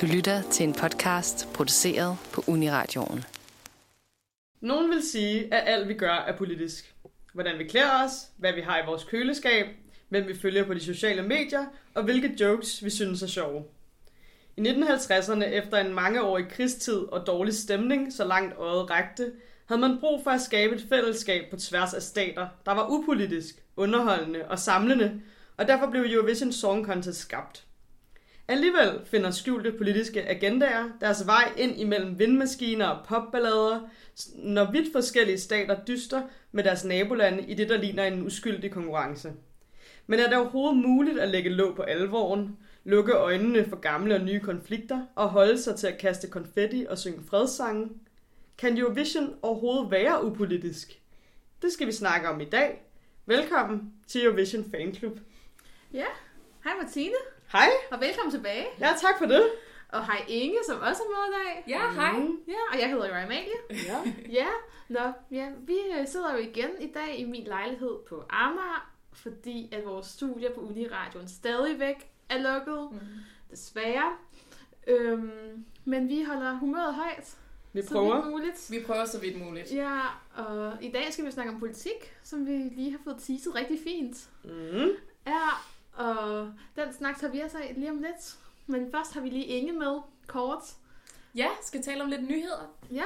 Du lytter til en podcast produceret på Uniradioen. Nogen vil sige, at alt vi gør er politisk. Hvordan vi klæder os, hvad vi har i vores køleskab, hvem vi følger på de sociale medier, og hvilke jokes vi synes er sjove. I 1950'erne, efter en mangeårig krigstid og dårlig stemning, så langt øjet rækte, havde man brug for at skabe et fællesskab på tværs af stater, der var upolitisk, underholdende og samlende, og derfor blev Eurovision Song Contest skabt. Alligevel finder skjulte politiske agendaer deres vej ind imellem vindmaskiner og popballader, når vidt forskellige stater dyster med deres nabolande i det, der ligner en uskyldig konkurrence. Men er det overhovedet muligt at lægge låg på alvoren, lukke øjnene for gamle og nye konflikter og holde sig til at kaste konfetti og synge fredssange? Kan Eurovision overhovedet være upolitisk? Det skal vi snakke om i dag. Velkommen til Eurovision Fan Club. Ja, hej Martine, Hej. og velkommen tilbage. Ja, tak for det. Og hej Inge, som også er med i dag. Ja, hej. Ja, og jeg hedder jo Amalie. Ja. Ja, nå, ja, vi øh, sidder jo igen i dag i min lejlighed på Amager, fordi at vores studier på Uniradioen stadigvæk er lukket, Mm. desværre. Øhm, men vi holder humøret højt, Vi så prøver. vidt muligt. Vi prøver så vidt muligt. Ja, og i dag skal vi snakke om politik, som vi lige har fået teaset rigtig fint. Mm. Ja, og den snak tager vi af lige om lidt. Men først har vi lige Inge med, kort. Ja, skal tale om lidt nyheder. Ja,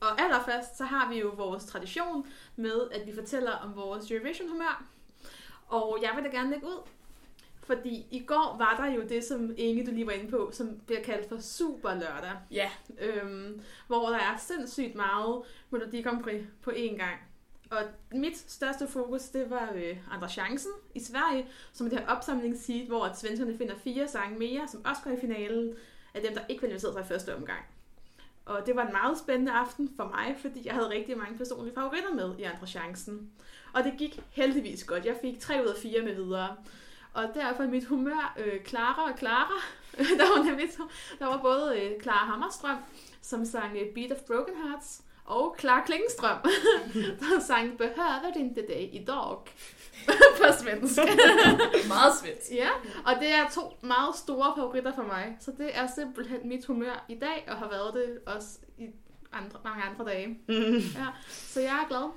og allerførst så har vi jo vores tradition med, at vi fortæller om vores Eurovision-humør. Og jeg vil da gerne lægge ud, fordi i går var der jo det, som Inge, du lige var inde på, som bliver kaldt for Super Lørdag. Ja, Øhm, hvor der er sindssygt meget Melodi Grand Prix på én gang. Og mit største fokus, det var øh, Andre Chancen i Sverige, som er det her opsamlingsseed, hvor at svenskerne finder fire sange mere, som også går i finalen, af dem, der ikke kvalificerede sig i første omgang. Og det var en meget spændende aften for mig, fordi jeg havde rigtig mange personlige favoritter med i Andre Chancen. Og det gik heldigvis godt. Jeg fik 3 ud af 4 med videre. Og derfor er mit humør øh, klarere og klarere. der var nemlig der var både øh, Clara Hammerstrøm, som sang øh, Beat of Broken Hearts, og Clara Klingenstrøm, der sang Behøver det inte det i dag på svensk. meget svensk. ja, og det er to meget store favoritter for mig. Så det er simpelthen mit humør i dag, og har været det også i andre, mange andre dage. Mm. Ja, så jeg er glad.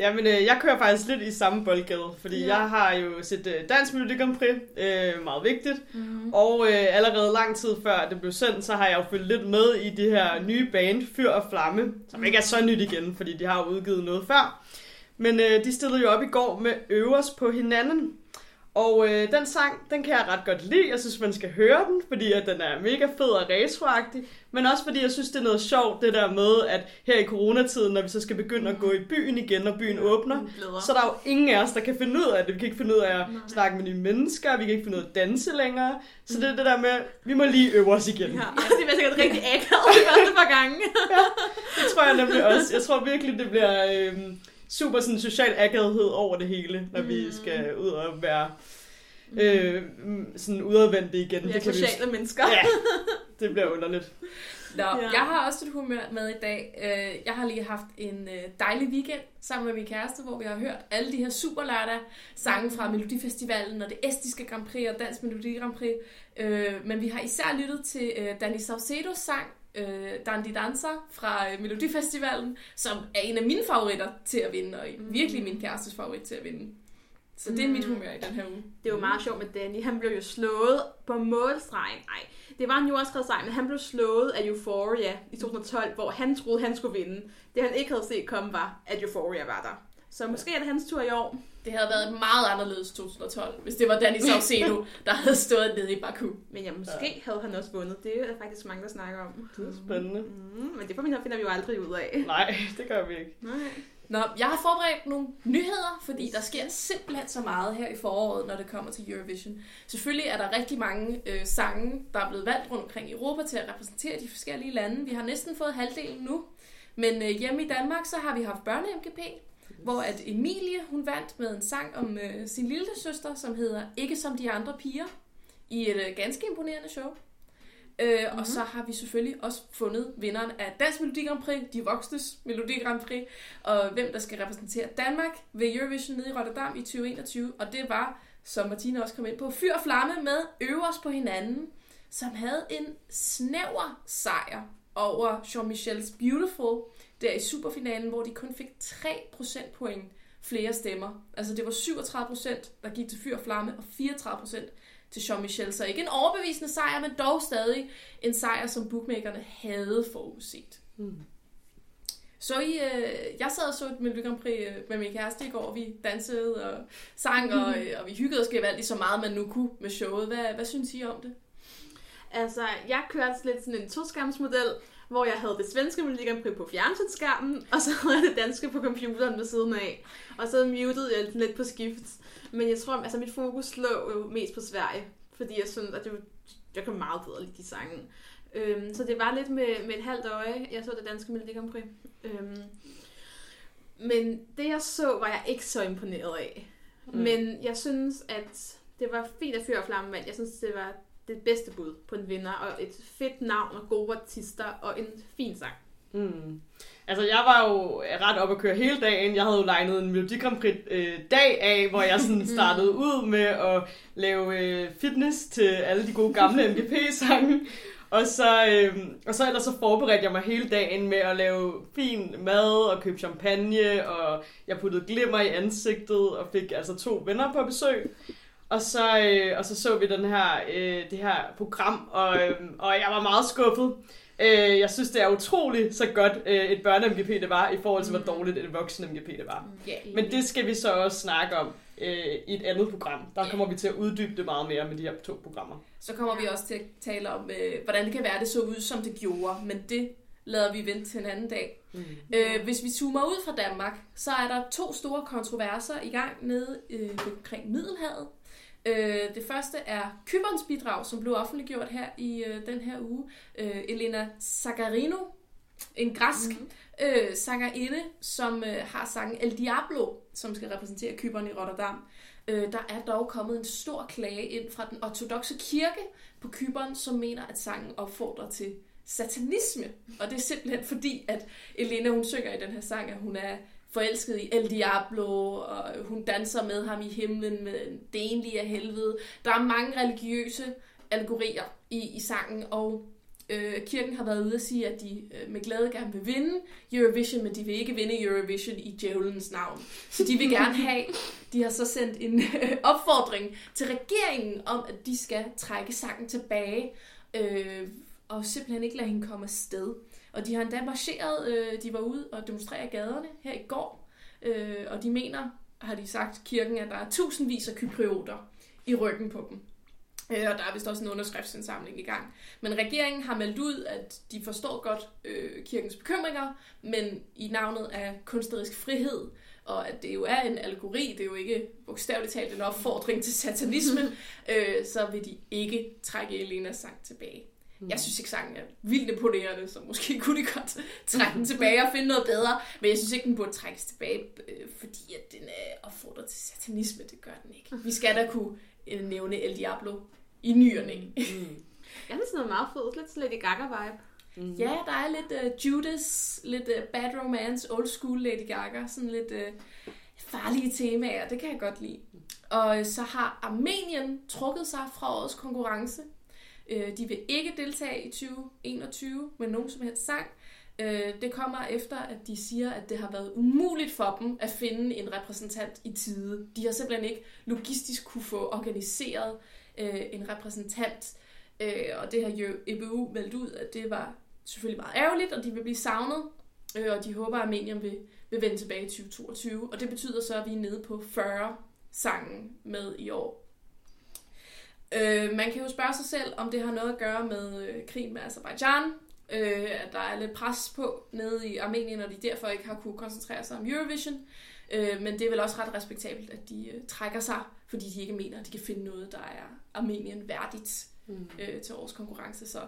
Jamen, øh, jeg kører faktisk lidt i samme boldgade, fordi Ja. jeg har jo set øh, Dansk Melodi Grand Prix, øh, meget vigtigt, Mm. og øh, allerede lang tid før det blev sendt, så har jeg jo følt lidt med i det her nye band, Fyr og Flamme, som ikke er så nyt igen, fordi de har jo udgivet noget før. Men øh, de stillede jo op i går med Øvers på hinanden, og øh, den sang, den kan jeg ret godt lide. Jeg synes, man skal høre den, fordi at den er mega fed og retroagtig. Men også fordi jeg synes, det er noget sjovt, det der med, at her i coronatiden, når vi så skal begynde at gå i byen igen, og byen åbner, så er der jo ingen af os, der kan finde ud af det. Vi kan ikke finde ud af at Nej. snakke med nye mennesker, vi kan ikke finde ud af at danse længere. Så det er det der med, vi må lige øve os igen. Ja, det bliver sikkert rigtig akavet de første par gange. Det tror jeg nemlig også. Jeg tror virkelig, det bliver øh, super sådan social akavhed over det hele, når vi Mm. skal ud og være øh, mm, sådan udadvendte igen. Ja, det kan vi sociale mennesker. Ja, det bliver underligt. Nå, Ja. jeg har også et humør med i dag. Øh, Jeg har lige haft en øh, dejlig weekend sammen med min kæreste, hvor vi har hørt alle de her super lørdag sange fra Melodifestivalen og det estiske Grand Prix og Dansk Melodi Grand Prix. Øh, Men vi har især lyttet til øh, Danny Saucedos sang, øh, Dandy Dancer fra øh, Melodifestivalen, som er en af mine favoritter til at vinde, og Mm. virkelig min kærestes favorit til at vinde. Så det er mit humør i den her uge. Det er jo meget sjovt med Danny. Han blev jo slået på målstregen. Nej, det var en jordskrevet sejr, men han blev slået af Euphoria i 2012, hvor han troede, han skulle vinde. Det han ikke havde set komme var, at Euphoria var der. Så måske er det hans tur i år. Det havde været meget anderledes 2012, hvis det var Danny Saucedo, der havde stået nede i Baku. Men ja, måske ja. havde han også vundet. Det er der faktisk mange, der snakker om. Det er spændende. Mm, men det finder vi jo aldrig ud af. Nej, det gør vi ikke. Nej. Nå, jeg har forberedt nogle nyheder, fordi der sker simpelthen så meget her i foråret, når det kommer til Eurovision. Selvfølgelig er der rigtig mange øh, sange, der er blevet valgt rundt omkring i Europa til at repræsentere de forskellige lande. Vi har næsten fået halvdelen nu. Men øh, hjemme i Danmark, så har vi haft børne-MGP, hvor at Emilie, hun vandt med en sang om øh, sin lille søster, som hedder Ikke som de andre piger, i et øh, ganske imponerende show. Øh, mm-hmm. Og så har vi selvfølgelig også fundet vinderen af Dansk Melodi Grand Prix, de voksnes Melodi Grand Prix, og hvem der skal repræsentere Danmark ved Eurovision nede i Rotterdam i 2021. Og det var, som Martina også kom ind på, Fyr og Flamme med Øvers på hinanden, som havde en snæver sejr over Jean-Michels Beautiful, der i superfinalen, hvor de kun fik 3 procentpoint flere stemmer. Altså det var 37 procent, der gik til Fyr og Flamme, og 34 procent til Jean-Michel. Så ikke en overbevisende sejr, men dog stadig en sejr, som bookmakerne havde forudset. Mm. Så I, øh, jeg sad og så et Melodi Grand Prix øh, med min kæreste i går, og vi dansede og sang, og, øh, og vi hyggede os gevaldigt så meget, man nu kunne med showet. Hvad, hvad synes I om det? Altså, jeg kørte lidt sådan en toskærmsmodel, hvor jeg havde det svenske Melodi Grand Prix på fjernsynsskærmen, og så havde jeg det danske på computeren ved siden af. Og så mutede jeg lidt på skift. Men jeg tror, altså mit fokus lå jo mest på Sverige, fordi jeg synes, at det, jeg kan meget bedre lide de sange. Øhm, så det var lidt med, med et halvt øje, jeg så det danske Melodi Grand Prix. Øhm, men det jeg så, var jeg ikke så imponeret af. Mm. Men jeg synes, at det var fint at føre flamme Jeg synes, det var det bedste bud på en vinder, og et fedt navn og gode artister, og en fin sang. Mm. Altså, jeg var jo ret op at køre hele dagen. Jeg havde jo legnet en Melodi Grand Prix øh, dag af, hvor jeg sådan startede ud med at lave øh, fitness til alle de gode gamle MGP-sange. Og så, øh, og så ellers så forberedte jeg mig hele dagen med at lave fin mad og købe champagne, og jeg puttede glimmer i ansigtet og fik altså to venner på besøg. Og så, øh, og så så vi den her, øh, det her program, og, øh, og jeg var meget skuffet. Øh, jeg synes, det er utroligt så godt øh, et børne-MGP det var, i forhold til, hvor mm. dårligt et voksen-MGP det var. Yeah, Men det skal vi så også snakke om øh, i et andet program. Der kommer vi til at uddybe det meget mere med de her to programmer. Så kommer vi også til at tale om, øh, hvordan det kan være, det så ud, som det gjorde. Men det lader vi vente til en anden dag. Mm. Øh, hvis vi zoomer ud fra Danmark, så er der to store kontroverser i gang nede øh, omkring Middelhavet. Øh, det første er Kyberns bidrag, som blev offentliggjort her i øh, den her uge. Øh, Elena Zagarino, en græsk mm-hmm. øh, sangerinde, som øh, har sangen El Diablo, som skal repræsentere Kyberen i Rotterdam. Øh, der er dog kommet en stor klage ind fra den ortodoxe kirke på Kyberen, som mener, at sangen opfordrer til satanisme. Og det er simpelthen fordi, at Elena hun synger i den her sang, at hun er forelsket i El Diablo, og hun danser med ham i himlen med det enlige af helvede. Der er mange religiøse allegorier i, i sangen, og øh, kirken har været ude at sige, at de øh, med glæde gerne vil vinde Eurovision, men de vil ikke vinde Eurovision i djævelens navn. Så de vil gerne have, de har så sendt en øh, opfordring til regeringen om, at de skal trække sangen tilbage, øh, og simpelthen ikke lade hende komme afsted. Og de har endda marcheret, øh, de var ude og demonstrere gaderne her i går, øh, og de mener, har de sagt, kirken, at der er tusindvis af kyprioter i ryggen på dem. Øh, og der er vist også en underskriftsindsamling i gang. Men regeringen har meldt ud, at de forstår godt øh, kirkens bekymringer, men i navnet af kunstnerisk frihed, og at det jo er en allegori, det er jo ikke bogstaveligt talt en opfordring til satanisme, øh, så vil de ikke trække Elenas sang tilbage. Jeg synes ikke, sangen er vildt imponerende, så måske kunne de godt trække den tilbage og finde noget bedre. Men jeg synes ikke, den burde trækkes tilbage, øh, fordi at den er opfordret til satanisme. Det gør den ikke. Vi skal da kunne øh, nævne El Diablo i ny og næ. Mm. Jeg synes, er meget fedt. Lidt sådan lidt Gaga-vibe. Mm. Ja, der er lidt uh, Judas, lidt uh, Bad Romance, old school Lady Gaga, sådan lidt uh, farlige temaer, det kan jeg godt lide. Og så har Armenien trukket sig fra årets konkurrence. Øh, de vil ikke deltage i 2021 med nogen som helst sang. Øh, det kommer efter, at de siger, at det har været umuligt for dem at finde en repræsentant i tide. De har simpelthen ikke logistisk kunne få organiseret øh, en repræsentant. Øh, og det har jo EBU meldt ud, at det var selvfølgelig meget ærgerligt, og de vil blive savnet. Øh, og de håber, at Armenien vil, vil vende tilbage i 2022. Og det betyder så, at vi er nede på 40 sangen med i år. Øh, man kan jo spørge sig selv, om det har noget at gøre med øh, krigen med Azerbaijan, øh, at der er lidt pres på nede i Armenien, og de derfor ikke har kunne koncentrere sig om Eurovision. Øh, men det er vel også ret respektabelt, at de øh, trækker sig, fordi de ikke mener, at de kan finde noget, der er Armenien værdigt mm. øh, til årets konkurrence. Så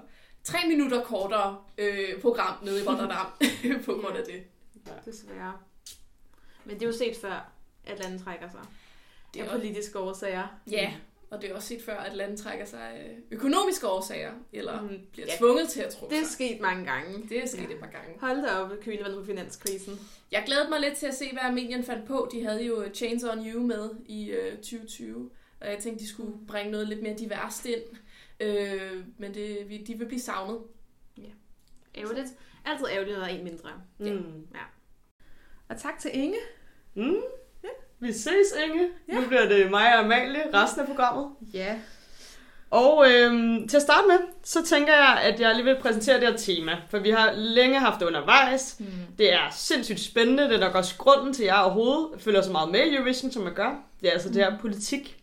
tre minutter kortere øh, program nede i Rotterdam på grund af det. Ja. Desværre. Men det er jo set før, at landet trækker sig. Det er af politiske årsager. Ja, og det er også set før, at landet trækker sig økonomiske årsager, eller mm, bliver ja, tvunget til at tro Det er sket mange gange. Det er sket ja. et par gange. Hold da op, kølvandet på finanskrisen. Jeg glæder mig lidt til at se, hvad Armenien fandt på. De havde jo Chains on You med i øh, 2020, og jeg tænkte, de skulle bringe noget lidt mere diverst ind. Øh, men det, vi, de vil blive savnet. Ærgerligt. Altid ærgerligt, der er en mindre. Mm. Og tak til Inge. Mm. Vi ses, Inge. Ja. Nu bliver det mig og Amalie resten af programmet. Ja. Og øhm, til at starte med, så tænker jeg, at jeg lige vil præsentere det her tema. For vi har længe haft det undervejs. Mm. Det er sindssygt spændende. Det er nok også grunden til, at jeg overhovedet følger så meget med i Eurovision, som jeg gør. Det er altså det her politik.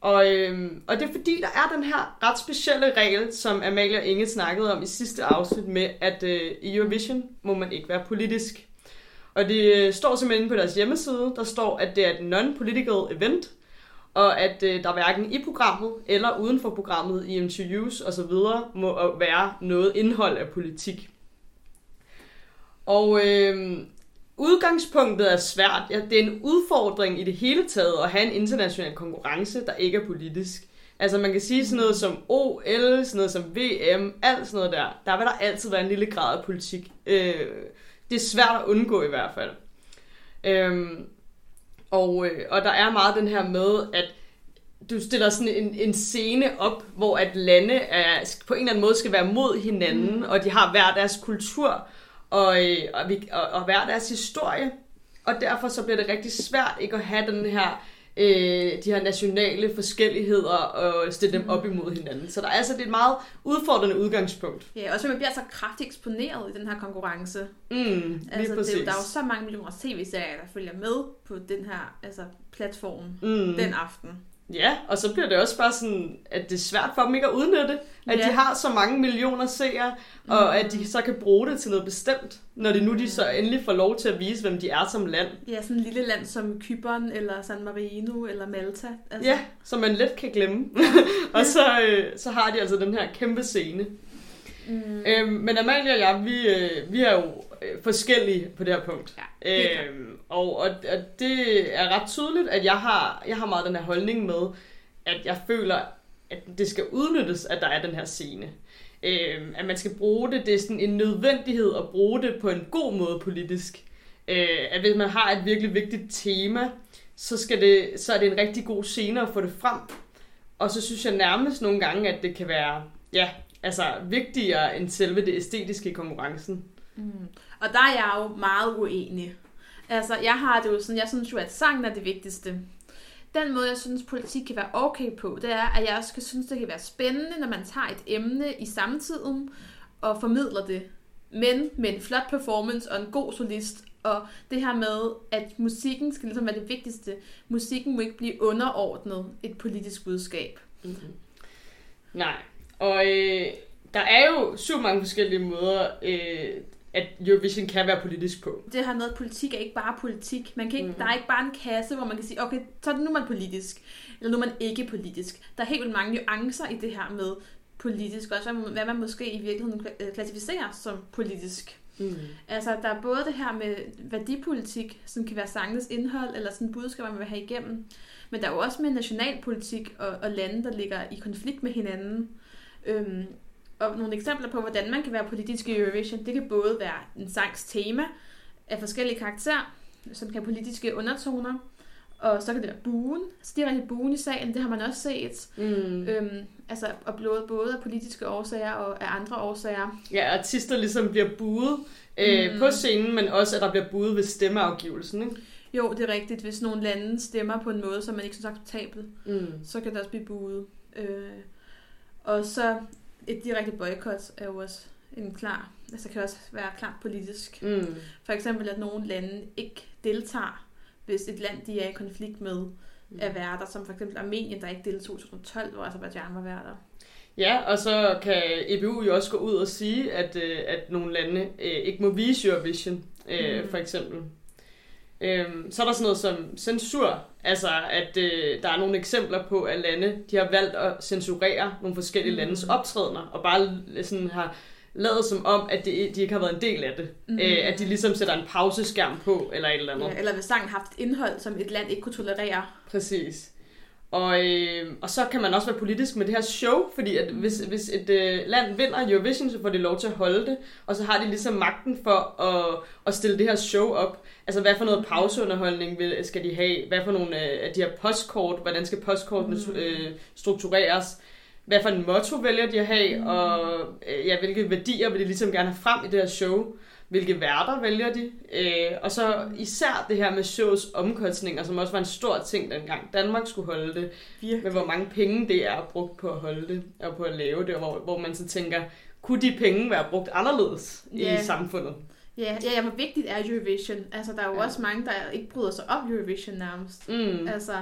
Og, øhm, og det er fordi, der er den her ret specielle regel, som Amalie og Inge snakkede om i sidste afsnit med, at øh, i Eurovision må man ikke være politisk. Og det øh, står simpelthen inde på deres hjemmeside, der står, at det er et non-political event, og at øh, der hverken i programmet eller uden for programmet i interviews osv. må øh, være noget indhold af politik. Og øh, udgangspunktet er svært. Ja, det er en udfordring i det hele taget at have en international konkurrence, der ikke er politisk. Altså man kan sige sådan noget som OL, sådan noget som VM, alt sådan noget der. Der vil der altid være en lille grad af politik. Øh, det er svært at undgå i hvert fald. Øhm, og, øh, og der er meget den her med, at du stiller sådan en, en scene op, hvor at lande er, på en eller anden måde skal være mod hinanden, mm. og de har hver deres kultur, og, øh, og, og, og hver deres historie. Og derfor så bliver det rigtig svært ikke at have den her, øh, de her nationale forskelligheder og stille dem op imod hinanden. Så der er altså det er et meget udfordrende udgangspunkt. Ja, og så man bliver så kraftigt eksponeret i den her konkurrence. Mm, Altså, det, er jo- der er jo så mange millioner tv-serier, der følger med på den her altså, platform mm. den aften. Ja, og så bliver det også bare sådan, at det er svært for dem ikke at udnytte, at Ja. de har så mange millioner seere, og at de så kan bruge det til noget bestemt, når det nu de så endelig får lov til at vise, hvem de er som land. Ja, sådan et lille land som Kypern, eller San Marino, eller Malta. Altså, Ja, som man let kan glemme. og så, øh, så har de altså den her kæmpe scene. Mm. Øhm, men Amalie og jeg, vi, øh, vi er jo øh, forskellige på det her punkt. Ja, øhm, og, og, og det er ret tydeligt, at jeg har, jeg har meget den her holdning med, at jeg føler, at det skal udnyttes, at der er den her scene. Øhm, at man skal bruge det, det er sådan en nødvendighed at bruge det på en god måde politisk. Øh, at hvis man har et virkelig vigtigt tema, så, skal det, så er det en rigtig god scene at få det frem. Og så synes jeg nærmest nogle gange, at det kan være ja, altså vigtigere end selve det æstetiske i konkurrencen. Mm. Og der er jeg jo meget uenig. Altså, jeg har det jo sådan, jeg synes jo, at sangen er det vigtigste. Den måde, jeg synes, politik kan være okay på, det er, at jeg også kan synes, det kan være spændende, når man tager et emne i samtiden og formidler det. Men med en flot performance og en god solist. Og det her med, at musikken skal ligesom være det vigtigste. Musikken må ikke blive underordnet et politisk budskab. Mm-hmm. Nej, og øh, der er jo super mange forskellige måder, øh, at Eurovision kan være politisk på. det her med, at politik er ikke bare politik. Man kan ikke, mm. Der er ikke bare en kasse, hvor man kan sige, okay, så er det nu man politisk, eller nu er man ikke politisk. Der er helt vildt mange nuancer i det her med politisk, også hvad man, måske i virkeligheden øh, klassificerer som politisk. Mm. Altså, der er både det her med værdipolitik, som kan være sangenes indhold, eller sådan budskaber, man vil have igennem. Men der er jo også med nationalpolitik og, og lande, der ligger i konflikt med hinanden. Øhm, og nogle eksempler på, hvordan man kan være politisk i Eurovision, det kan både være en sangs tema af forskellige karakterer, som kan have politiske undertoner, og så kan det være buen, altså direkte buen i sagen, det har man også set. Mm. Øhm, altså, og både, både af politiske årsager og af andre årsager. Ja, artister ligesom bliver buet øh, Mm. på scenen, men også at der bliver buet ved stemmeafgivelsen. Ikke? Jo, det er rigtigt. Hvis nogle lande stemmer på en måde, som man ikke synes er acceptabel, Mm. så kan det også blive buet. Øh, og så et direkte boykot er jo også en klar, altså kan også være klart politisk. Mm. For eksempel, at nogle lande ikke deltager, hvis et land, de er i konflikt med, er værter, som for eksempel Armenien, der ikke deltog i 2012, hvor Azerbaijan var værter. Ja, og så kan EBU jo også gå ud og sige, at, øh, at nogle lande øh, ikke må vise Eurovision, øh, Mm. for eksempel. Øhm, så er der sådan noget som censur, altså at øh, der er nogle eksempler på, at lande de har valgt at censurere nogle forskellige Mm. landes optrædener, og bare sådan har lavet som om, at det, de ikke har været en del af det. Mm. Øh, at de ligesom sætter en pauseskærm på, eller et eller andet. Ja, eller hvis sangen har haft et indhold, som et land ikke kunne tolerere. Præcis. Og, øh, og så kan man også være politisk med det her show, fordi at hvis, hvis et øh, land vinder Eurovision, så får de lov til at holde det, og så har de ligesom magten for at, at stille det her show op. Altså hvad for noget pauseunderholdning vil, skal de have, hvad for nogle øh, af de her postkort, hvordan skal postkortene Mm. øh, struktureres, hvad for en motto vælger de at have, mm. og øh, ja, hvilke værdier vil de ligesom gerne have frem i det her show. Hvilke værter vælger de? Øh, og så især det her med shows omkostninger, som også var en stor ting dengang Danmark skulle holde det. Virkelig. Men hvor mange penge det er brugt på at holde det, og på at lave det, og hvor, hvor man så tænker, kunne de penge være brugt anderledes Ja. i samfundet? Ja, ja, ja, hvor vigtigt er Eurovision? Altså, der er jo ja. også mange, der ikke bryder sig om Eurovision nærmest. Mm. Altså,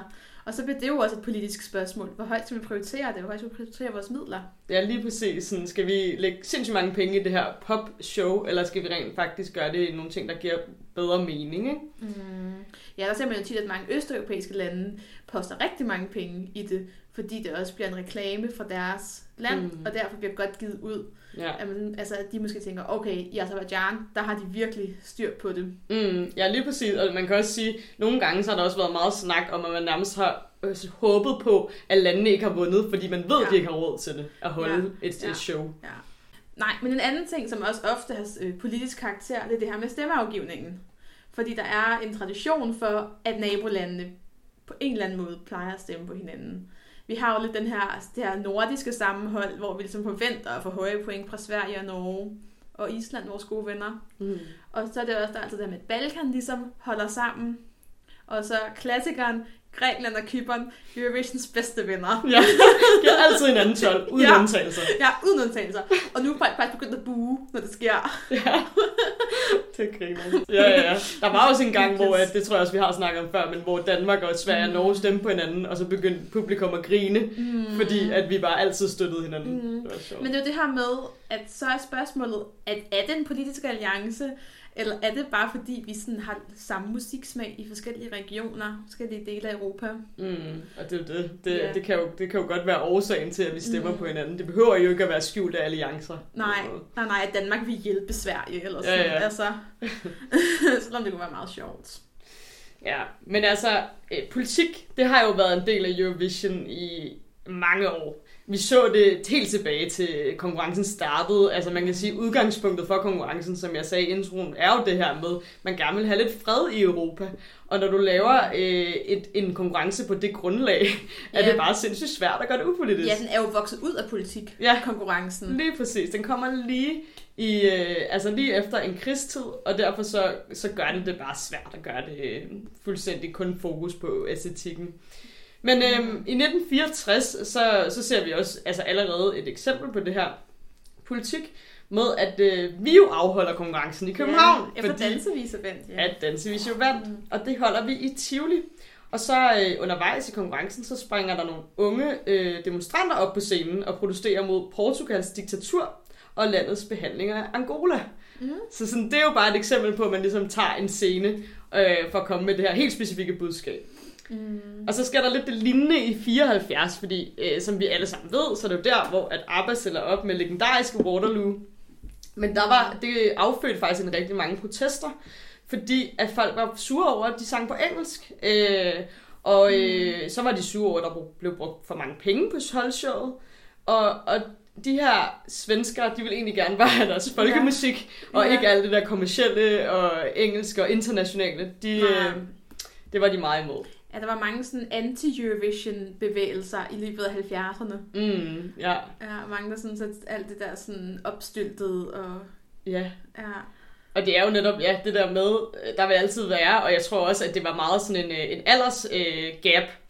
og så bliver det jo også et politisk spørgsmål. Hvor højt skal vi prioritere det? Hvor højt skal vi prioritere vores midler? Ja, lige præcis. Sådan, skal vi lægge sindssygt mange penge i det her pop-show, eller skal vi rent faktisk gøre det i nogle ting, der giver bedre mening, ikke? Mm. Ja, der ser man jo tit, at mange østeuropæiske lande poster rigtig mange penge i det, fordi det også bliver en reklame for deres land, Mm. og derfor bliver godt givet ud. Ja. At, man, altså, at de måske tænker, okay, i Azerbaijan, der har de virkelig styr på det. Mm, ja, lige præcis. Og man kan også sige, nogle gange så har der også været meget snak om, at man nærmest har øh, håbet på, at landene ikke har vundet, fordi man ved, Ja. at de ikke har råd til det, at holde Ja. et, Ja. et show. Ja. Nej, men en anden ting, som også ofte har øh, politisk karakter, det er det her med stemmeafgivningen. Fordi der er en tradition for, at nabolandene på en eller anden måde plejer at stemme på hinanden. Vi har jo lidt den her, det her nordiske sammenhold, hvor vi ligesom forventer at få høje point fra Sverige og Norge og Island, vores gode venner. Mm. Og så er det også der er altid det med, at Balkan ligesom holder sammen. Og så klassikeren, Grækenland og Kypern, Eurovisions bedste venner. Ja, de har altid en anden 12, uden Ja. undtagelser. Ja, uden undtagelser. Og nu er folk faktisk begyndt at bue, når det sker. Ja, det griner. Ja, ja, ja. Der var også en gang, hvor, at, det tror jeg også, vi har snakket om før, men hvor Danmark og Sverige og Norge stemte på hinanden, og så begyndte publikum at grine, Mm. fordi at vi bare altid støttede hinanden. Mm. Det var sjovt. Men det er det her med, at så er spørgsmålet, at er det en politisk alliance, eller er det bare fordi, vi sådan har samme musiksmag i forskellige regioner, forskellige dele af Europa? Mm, og det, er det, det, Ja. det, kan jo, det kan jo godt være årsagen til, at vi stemmer Mm. på hinanden. Det behøver jo ikke at være skjulte alliancer. Nej, nej, nej, at Danmark vil hjælpe Sverige, eller Ja, sådan, ja. altså. Selvom det kunne være meget sjovt. Ja, men altså, øh, politik, det har jo været en del af Eurovision i mange år. Vi så det helt tilbage til konkurrencen startede. Altså man kan sige, udgangspunktet for konkurrencen, som jeg sagde i introen, er jo det her med, man gerne vil have lidt fred i Europa. Og når du laver øh, et, en konkurrence på det grundlag, er Ja. det bare sindssygt svært at gøre det upolitisk. Ja, den er jo vokset ud af politik, Ja. konkurrencen. Lige præcis. Den kommer lige i, øh, altså lige efter en krigstid, og derfor så, så gør det det bare svært at gøre det øh, fuldstændig kun fokus på æstetikken. Men øh, i 1964, så, så ser vi også altså allerede et eksempel på det her politik, med at øh, vi jo afholder konkurrencen i København. Ja, efter dansevise vandt, ja. at Dansevis jo vandt, og det holder vi i Tivoli. Og så øh, undervejs i konkurrencen, så springer der nogle unge øh, demonstranter op på scenen og protesterer mod Portugals diktatur og landets behandling af Angola. Mhm. Så sådan, det er jo bare et eksempel på, at man ligesom tager en scene øh, for at komme med det her helt specifikke budskab. Mm. Og så sker der lidt det lignende i 74, fordi øh, som vi alle sammen ved, så er det jo der, hvor at ABBA stiller op med legendariske Waterloo. Men der var, det affødte faktisk en rigtig mange protester, fordi at folk var sure over, at de sang på engelsk. Øh, og øh, så var de sure over, at der blev brugt for mange penge på holdshowet. Og, og de her svenskere, de vil egentlig gerne bare have deres folkemusik, og Ja. ikke alt det der kommercielle og engelske og internationale. De, Nej. øh, det var de meget imod. Ja, der var mange sådan anti-Eurovision-bevægelser i løbet af 70'erne. Mm, ja, Ja, mange der sådan, så alt det der sådan opstyltet og... ja. Ja, Og det er jo netop, ja, det der med, øh, der vil altid være, og jeg tror også, at det var meget sådan en, øh, en alders øh,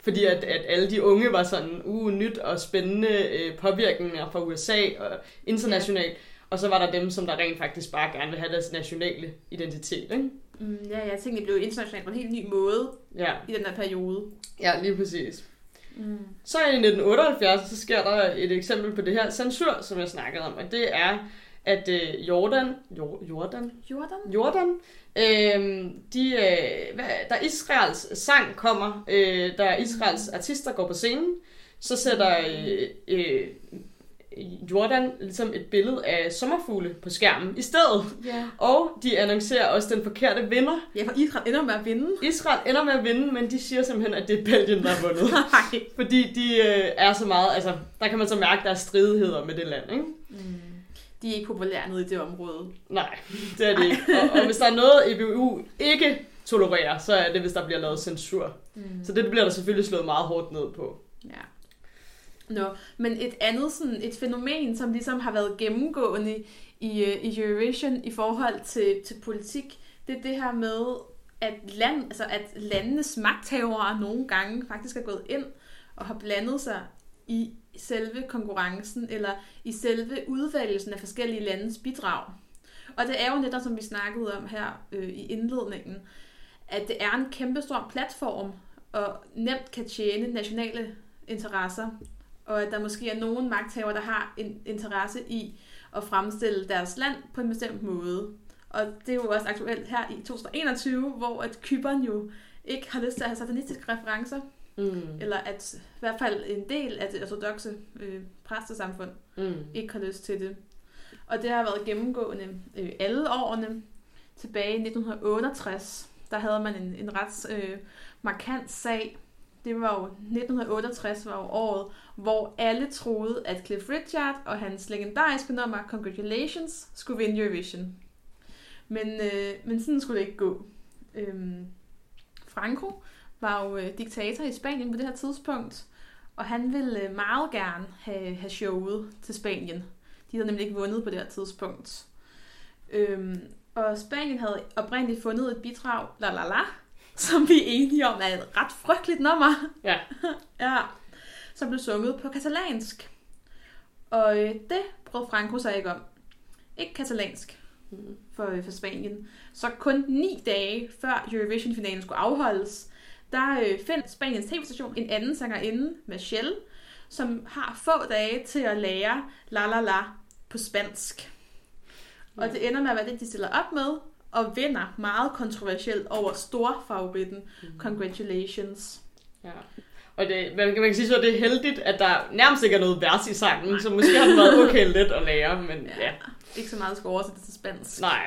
fordi at, at alle de unge var sådan, uh, nyt og spændende øh, påvirkninger fra USA og internationalt, og så var der dem, som der rent faktisk bare gerne vil have deres nationale identitet, ikke? Mm, ja, jeg tænkte, det blev internationalt på en helt ny måde Ja, i den her periode. ja lige præcis. Mm. Så i 1978, så sker der et eksempel på det her censur, som jeg snakkede om, og det er, at øh, Jordan, Jor, Jordan, Jordan? Jordan. Øh, de, øh, hvad, da Israels sang kommer, øh, da Israels artister går på scenen, så sætter øh, øh, Jordan ligesom et billede af sommerfugle på skærmen i stedet. Ja. Og de annoncerer også den forkerte vinder. Ja, for Israel ender med at vinde. Israel ender med at vinde, men de siger simpelthen, at det er Belgien, der har vundet. Nej. Fordi de øh, er så meget, altså der kan man så mærke, at der er stridigheder med det land, ikke? Mm. De er ikke populære nede i det område. Nej, det er det ikke. Og, og hvis der er noget, EBU ikke tolererer, så er det, hvis der bliver lavet censur. Mm. Så det bliver der selvfølgelig slået meget hårdt ned på. Ja. Nå, men et andet sådan, et fænomen, som ligesom har været gennemgående i, øh, i Eurovision i forhold til, til politik, det er det her med, at, land, altså at landenes magthavere nogle gange faktisk er gået ind og har blandet sig i selve konkurrencen, eller i selve udvalgelsen af forskellige landes bidrag. Og det er jo netop, som vi snakkede om her øh, i indledningen, at det er en kæmpestor platform, og nemt kan tjene nationale interesser, og at der måske er nogen magthaver, der har en interesse i at fremstille deres land på en bestemt måde. Og det er jo også aktuelt her i 2021, hvor at Kyberen jo ikke har lyst til at have satanistiske referencer, Mm. eller at i hvert fald en del af det ortodoxe øh, præstesamfund Mm. ikke har lyst til det. Og det har været gennemgående øh, alle årene. Tilbage i 1968, der havde man en, en ret øh, markant sag. Det var jo 1968 var jo året, hvor alle troede, at Cliff Richard og hans legendariske nummer Congratulations skulle vinde Eurovision. Men, øh, men sådan skulle det ikke gå. Øhm, Franco var jo øh, diktator i Spanien på det her tidspunkt, og han ville øh, meget gerne have, have showet til Spanien. De havde nemlig ikke vundet på det her tidspunkt. Øhm, og Spanien havde oprindeligt fundet et bidrag, la la la, som vi er enige om er et ret frygteligt nummer. Ja. ja. Som blev sunget på katalansk. Og øh, det brød Franco sig ikke om. Ikke katalansk Mm. for, øh, for Spanien. Så kun ni dage før Eurovision-finalen skulle afholdes, der øh, fandt Spaniens tv-station en anden sangerinde, Michelle, som har få dage til at lære la la la på spansk. Og det ender med at være det, de stiller op med, og vinder meget kontroversielt over storfavoritten Congratulations. Ja. Og det, man, kan, man kan sige så, at det er heldigt, at der nærmest ikke er noget vers i sangen, så måske har det været okay let at lære, men ja. ja. Ikke så meget skal oversætte til spansk. Nej.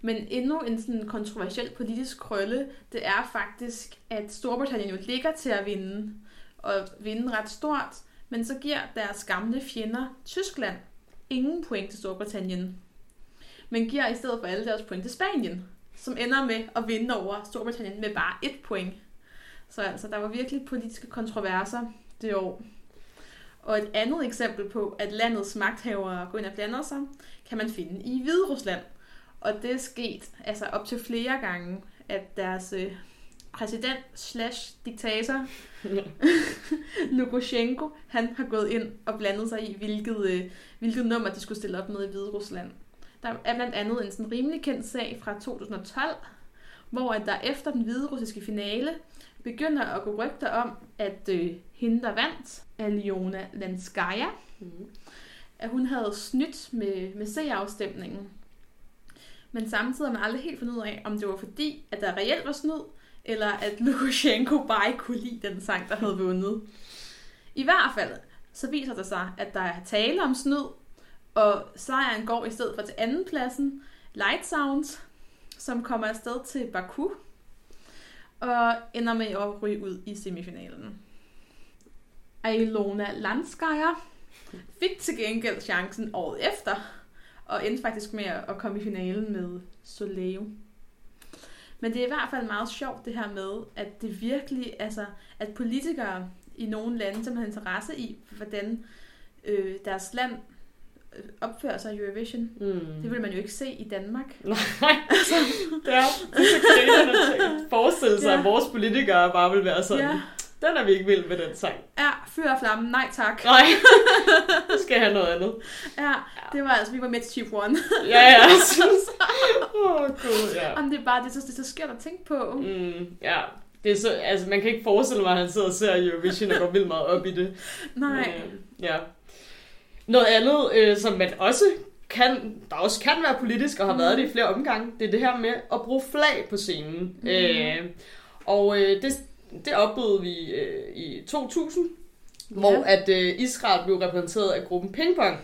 Men endnu en sådan kontroversiel politisk krølle, det er faktisk, at Storbritannien jo ligger til at vinde, og vinde ret stort, men så giver deres gamle fjender Tyskland ingen point til Storbritannien, men giver i stedet for alle deres point til Spanien, som ender med at vinde over Storbritannien med bare et point. Så altså, der var virkelig politiske kontroverser det år. Og et andet eksempel på, at landets magthavere går ind og blander sig, kan man finde i Hvide Rusland. Og det er sket altså op til flere gange, at deres øh, præsident slash diktator, Lukashenko, han har gået ind og blandet sig i, hvilket, øh, hvilket nummer de skulle stille op med i Hvide Rusland. Der er blandt andet en sådan rimelig kendt sag fra 2012, hvor at der efter den hvide russiske finale begynder at gå rygter om, at øh, hende, der vandt, Aliona Lanskaya, Mm. at hun havde snydt med, med C-afstemningen. Men samtidig har man aldrig helt fundet ud af, om det var fordi, at der reelt var snyd, eller at Lukashenko bare ikke kunne lide den sang, der havde vundet. I hvert fald, så viser det sig, at der er tale om snyd, og sejren går i stedet for til andenpladsen, Light Sounds, som kommer afsted til Baku, og ender med at ryge ud i semifinalen. Ilona Landskaya fik til gengæld chancen året efter, og endte faktisk med at komme i finalen med Soleil. Men det er i hvert fald meget sjovt det her med, at det virkelig, altså, at politikere i nogle lande, som har interesse i, hvordan øh, deres land opfører sig i Eurovision, Mm. det vil man jo ikke se i Danmark. Nej, det er, det er så forestille sig, Ja. at vores politikere bare vil være sådan, Ja, den er vi ikke vild med den sang. ja fyr og flamme, nej tak. Nej, vi skal have noget andet. Ja, det var altså, vi var med til Chief One. Ja, ja, jeg synes. Åh, oh, gud, ja. Det er bare, det så, det er så skørt at tænke på. Mm, ja. Det er så, altså, man kan ikke forestille mig, at han sidder og ser Eurovision og går vildt meget op i det. Nej. Men, øh, ja. Noget andet, øh, som man også kan, der også kan være politisk, og har været det i flere omgange, det er det her med at bruge flag på scenen. Mhm. Øh, og øh, det, det oplevede vi øh, i 2000, Ja. hvor at øh, Israel blev repræsenteret af gruppen Ping Pong.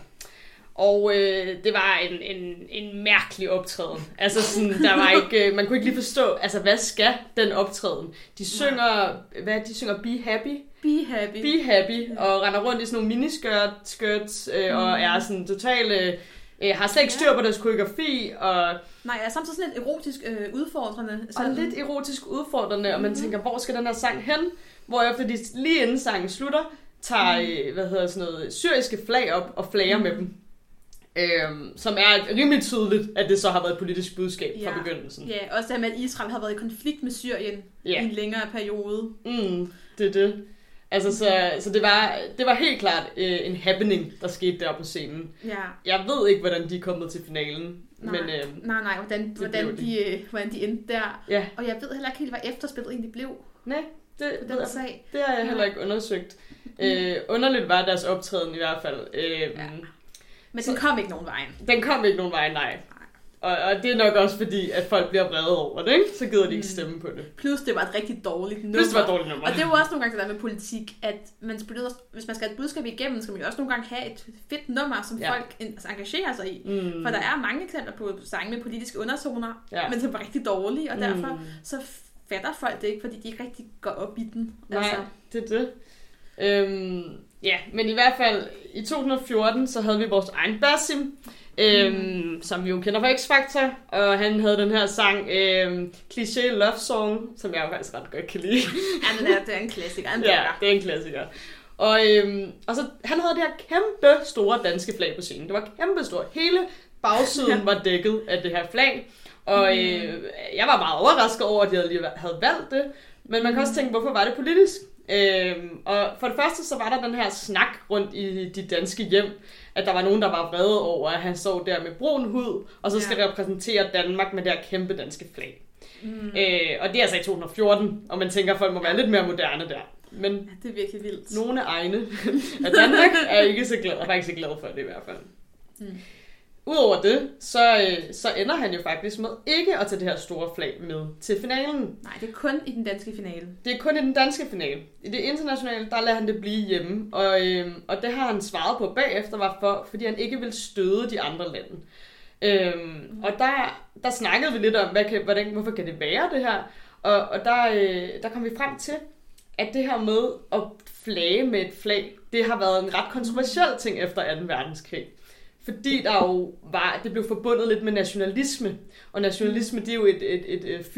Og øh, det var en, en, en mærkelig optræden. Altså sådan, der var ikke, øh, man kunne ikke lige forstå, altså hvad skal den optræden? De synger, hvad de synger, Be Happy, Be happy. Be Happy, og render rundt i sådan nogle miniskirt, skirts, øh, og Mm. er sådan totalt, øh, har slet ikke styr på deres koreografi, og, Nej, jeg er samtidig sådan lidt erotisk øh, udfordrende. og Sådan. lidt erotisk udfordrende, og man Mhm. tænker, hvor skal den her sang hen? Hvorefter de lige inden sangen slutter, tager, mm. hvad hedder sådan noget, syriske flag op og flager mm. med dem. Øhm, som er rimelig tydeligt, at det så har været et politisk budskab ja. fra begyndelsen. Ja, også det med, at Israel har været i konflikt med Syrien ja. i en længere periode. Mm, det er det. Altså, så, så det, var, det var helt klart øh, en happening, der skete der på scenen. Ja. Jeg ved ikke, hvordan de er kommet til finalen. Nej, men, øh, nej, nej, hvordan, hvordan, de, øh, hvordan de endte der. Ja. Og jeg ved heller ikke helt, hvad efterspillet egentlig blev. Nej, det, den det, sag. det har jeg heller ikke undersøgt. Øh, underligt var deres optræden i hvert fald. Øh, ja. Men den kom ikke nogen vej. Den kom ikke nogen vej, nej. Og, og det er nok også fordi, at folk bliver vrede over det, ikke? Så gider de ikke mm. stemme på det. Plus det var et rigtig dårligt nummer. Plus det var et dårligt nummer. Og det er jo også nogle gange det der med politik, at man spiller, hvis man skal have et budskab igennem, skal man jo også nogle gange have et fedt nummer, som ja. folk altså, engagerer sig i. Mm. For der er mange eksempler på sange med politiske undertoner, ja. men som var rigtig dårlige, og mm. derfor så fatter folk det ikke, fordi de ikke rigtig går op i den. Nej, altså. det er det. Øhm, ja, men i hvert fald i 2014, så havde vi vores egen Basim, øhm, mm. som vi jo kender fra X-Factor, og han havde den her sang, øhm, Cliché Love Song, som jeg jo faktisk ret godt kan lide. ja, den er, det er en klassiker. En ja, det er en klassiker. Og, øhm, og så, han havde det her kæmpe store danske flag på scenen. Det var kæmpe stort. Hele bagsiden var dækket af det her flag. Og mm. øh, jeg var meget overrasket over, at de havde, havde valgt det. Men man kan også tænke, hvorfor var det politisk? Øhm, og for det første, så var der den her snak rundt i de danske hjem, at der var nogen, der var vrede over, at han så der med brun hud, og så skal ja. repræsentere Danmark med det her kæmpe danske flag. Mm. Øh, og det er altså i 2014, og man tænker, at folk må være lidt mere moderne der. Men ja, det er virkelig vildt. Nogle egne af Danmark er ikke så glad, er ikke glad for det i hvert fald. Mm. Udover det, så, øh, så ender han jo faktisk med ikke at tage det her store flag med til finalen. Nej, det er kun i den danske finale. Det er kun i den danske finale. I det internationale, der lader han det blive hjemme. Og, øh, og det har han svaret på bagefter, var for, fordi han ikke vil støde de andre lande. Øhm, mm. Og der, der snakkede vi lidt om, hvad kan, hvordan, hvorfor kan det være det her? Og, og der, øh, der kom vi frem til, at det her med at flage med et flag, det har været en ret kontroversiel ting efter 2. verdenskrig. Fordi der jo var, det blev forbundet lidt med nationalisme. Og nationalisme, det er jo et, et, et, et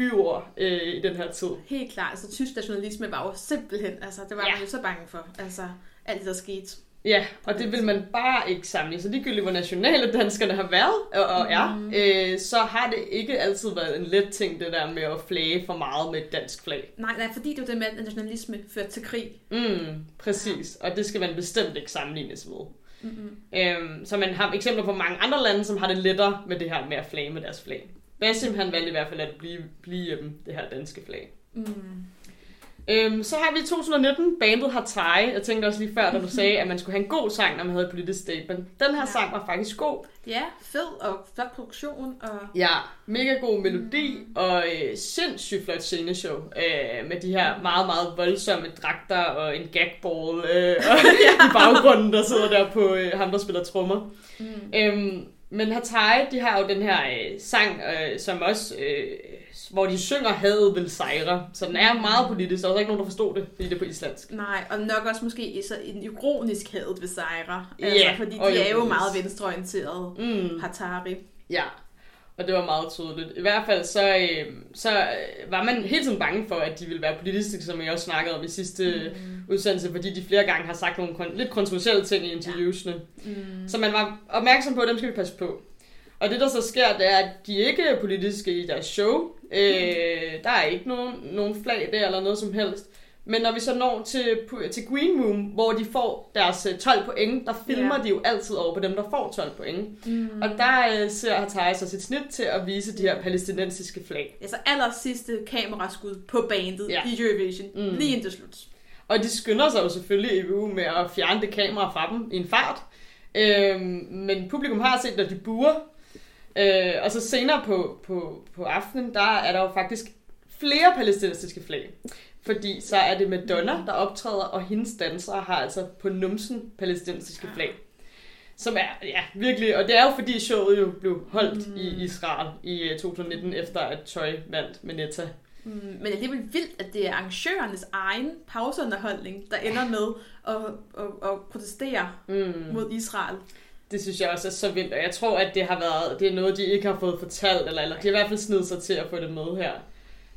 øh, i den her tid. Helt klart. Altså, tysk nationalisme var jo simpelthen, altså, det var ja. man jo så bange for. Altså, alt det, der skete. Ja, og det vil man bare ikke samle. Så ligegyldigt, hvor nationale danskerne har været og, og er, mm. øh, så har det ikke altid været en let ting, det der med at flage for meget med et dansk flag. Nej, nej, fordi det er det med, at nationalisme fører til krig. Mm, præcis, ja. og det skal man bestemt ikke sammenlignes med. Mm-hmm. Øhm, så man har eksempler på mange andre lande, som har det lettere med det her med at flage med deres flag. Basim han valgte i hvert fald at blive, blive hjemme, det her danske flag. Mm. Øhm, så har vi 2019 bandet Hatai. Jeg tænkte også lige før, da du sagde, at man skulle have en god sang, når man havde et politisk statement. Den her ja. sang var faktisk god. Ja, fed og flot produktion. Og... Ja, mega god melodi mm. og øh, sindssygt flot sceneshow. Øh, med de her meget, meget voldsomme dragter og en gagball øh, og ja. i baggrunden, der sidder der på øh, ham, der spiller trommer. Mm. Øhm, men Hatai, de har jo den her øh, sang, øh, som også... Øh, hvor de synger hadet vil sejre. Så den er meget politisk, og der er ikke nogen, der forstod det, fordi det er på islandsk. Nej, og nok også måske så en ironisk hadet vil sejre. Altså, yeah, fordi de er jo meget venstreorienterede, mm. Hatari. Ja, og det var meget tydeligt. I hvert fald så, øh, så var man hele tiden bange for, at de ville være politiske, som jeg også snakkede om i sidste mm. udsendelse, fordi de flere gange har sagt nogle kon- lidt kontroversielle ting i interviewsene. Ja. Mm. Så man var opmærksom på, at dem skal vi passe på. Og det, der så sker, det er, at de ikke er politiske i deres show. Øh, der er ikke nogen, nogen flag der eller noget som helst. Men når vi så når til, til Green Room, hvor de får deres 12 øh, point, der filmer yeah. de jo altid over på dem, der får 12 point. Mm. Og der øh, ser Hatay så sit snit til at vise de her palæstinensiske flag. Altså aller sidste kameraskud på bandet ja. i Eurovision, mm. lige indtil slut. Og de skynder sig jo selvfølgelig i EU med at fjerne det kamera fra dem i en fart. Øhm, men publikum har set, at de buer, Øh, og så senere på, på, på aftenen, der er der jo faktisk flere palæstinensiske flag. Fordi så er det Madonna, der optræder, og hendes dansere har altså på numsen palæstinensiske flag. Som er, ja, virkelig, og det er jo fordi showet jo blev holdt mm. i Israel i 2019, øh, efter at Choi vandt med Netta. Mm, men alligevel vildt, at det er arrangørernes egen pauseunderholdning, der ender med at, at, at protestere mm. mod Israel. Det synes jeg også er så vildt, og jeg tror, at det har været, det er noget, de ikke har fået fortalt, eller, eller de har i hvert fald snedet sig til at få det med her.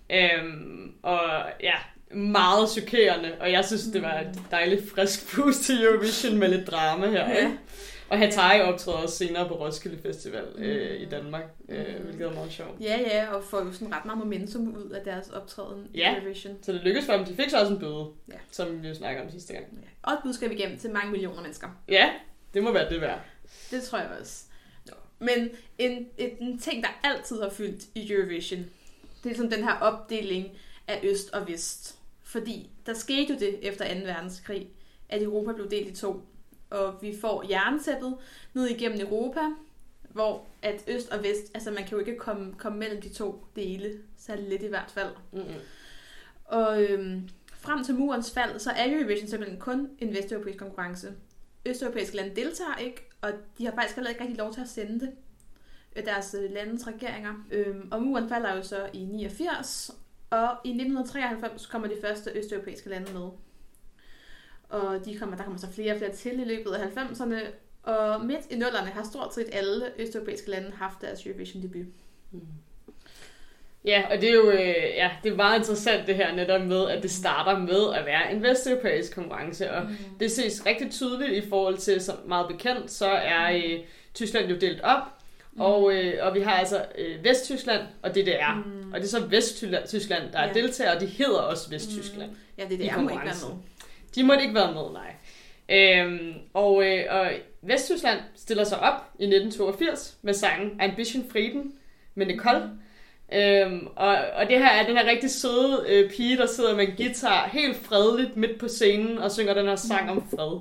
Øhm, og ja, meget chokerende, og jeg synes, det var et dejligt frisk pust til Eurovision med lidt drama her. Ja. Ikke? Og Hatari optræder også senere på Roskilde Festival øh, i Danmark, øh, hvilket er meget sjovt. Ja, ja, og får jo sådan ret meget momentum ud af deres optræden Ja. i Eurovision. Så det lykkedes for dem. De fik så også en bøde, Ja. som vi jo snakker om sidste gang. Ja. Og et budskab igennem til mange millioner mennesker. Ja, det må være det værd. Det tror jeg også. Men en, en, ting, der altid har fyldt i Eurovision, det er ligesom den her opdeling af øst og vest. Fordi der skete jo det efter 2. verdenskrig, at Europa blev delt i to. Og vi får jerntæppet ned igennem Europa, hvor at øst og vest, altså man kan jo ikke komme, komme mellem de to dele, særligt lidt i hvert fald. Mm-mm. Og øhm, frem til murens fald, så er Eurovision simpelthen kun en vesteuropæisk konkurrence. Østeuropæiske lande deltager ikke, og de har faktisk heller ikke rigtig lov til at sende det. Øh, deres øh, landets regeringer. Øhm, og muren falder jo så i 89, og i 1993 kommer de første østeuropæiske lande med. Og de kommer, der kommer så flere og flere til i løbet af 90'erne. Og midt i nullerne har stort set alle østeuropæiske lande haft deres Eurovision-debut. Mm. Ja, og det er jo øh, ja, det er meget interessant det her netop med, at det starter med at være en vesteuropæisk konkurrence, og mm. det ses rigtig tydeligt i forhold til, som meget bekendt, så er øh, Tyskland jo delt op, mm. og, øh, og vi har altså øh, Vesttyskland og DDR, mm. og det er så Vesttyskland, der er Ja. deltager, og de hedder også Vesttyskland. Mm. Ja, er det, må ikke være med. De måtte ikke være med, nej. Øhm, og, øh, og Vesttyskland stiller sig op i 1982 med sangen Ambition Frieden med Nicole. Mm. Øhm, og, og det her er den her rigtig søde øh, pige, der sidder med en guitar helt fredeligt midt på scenen og synger den her sang om fred.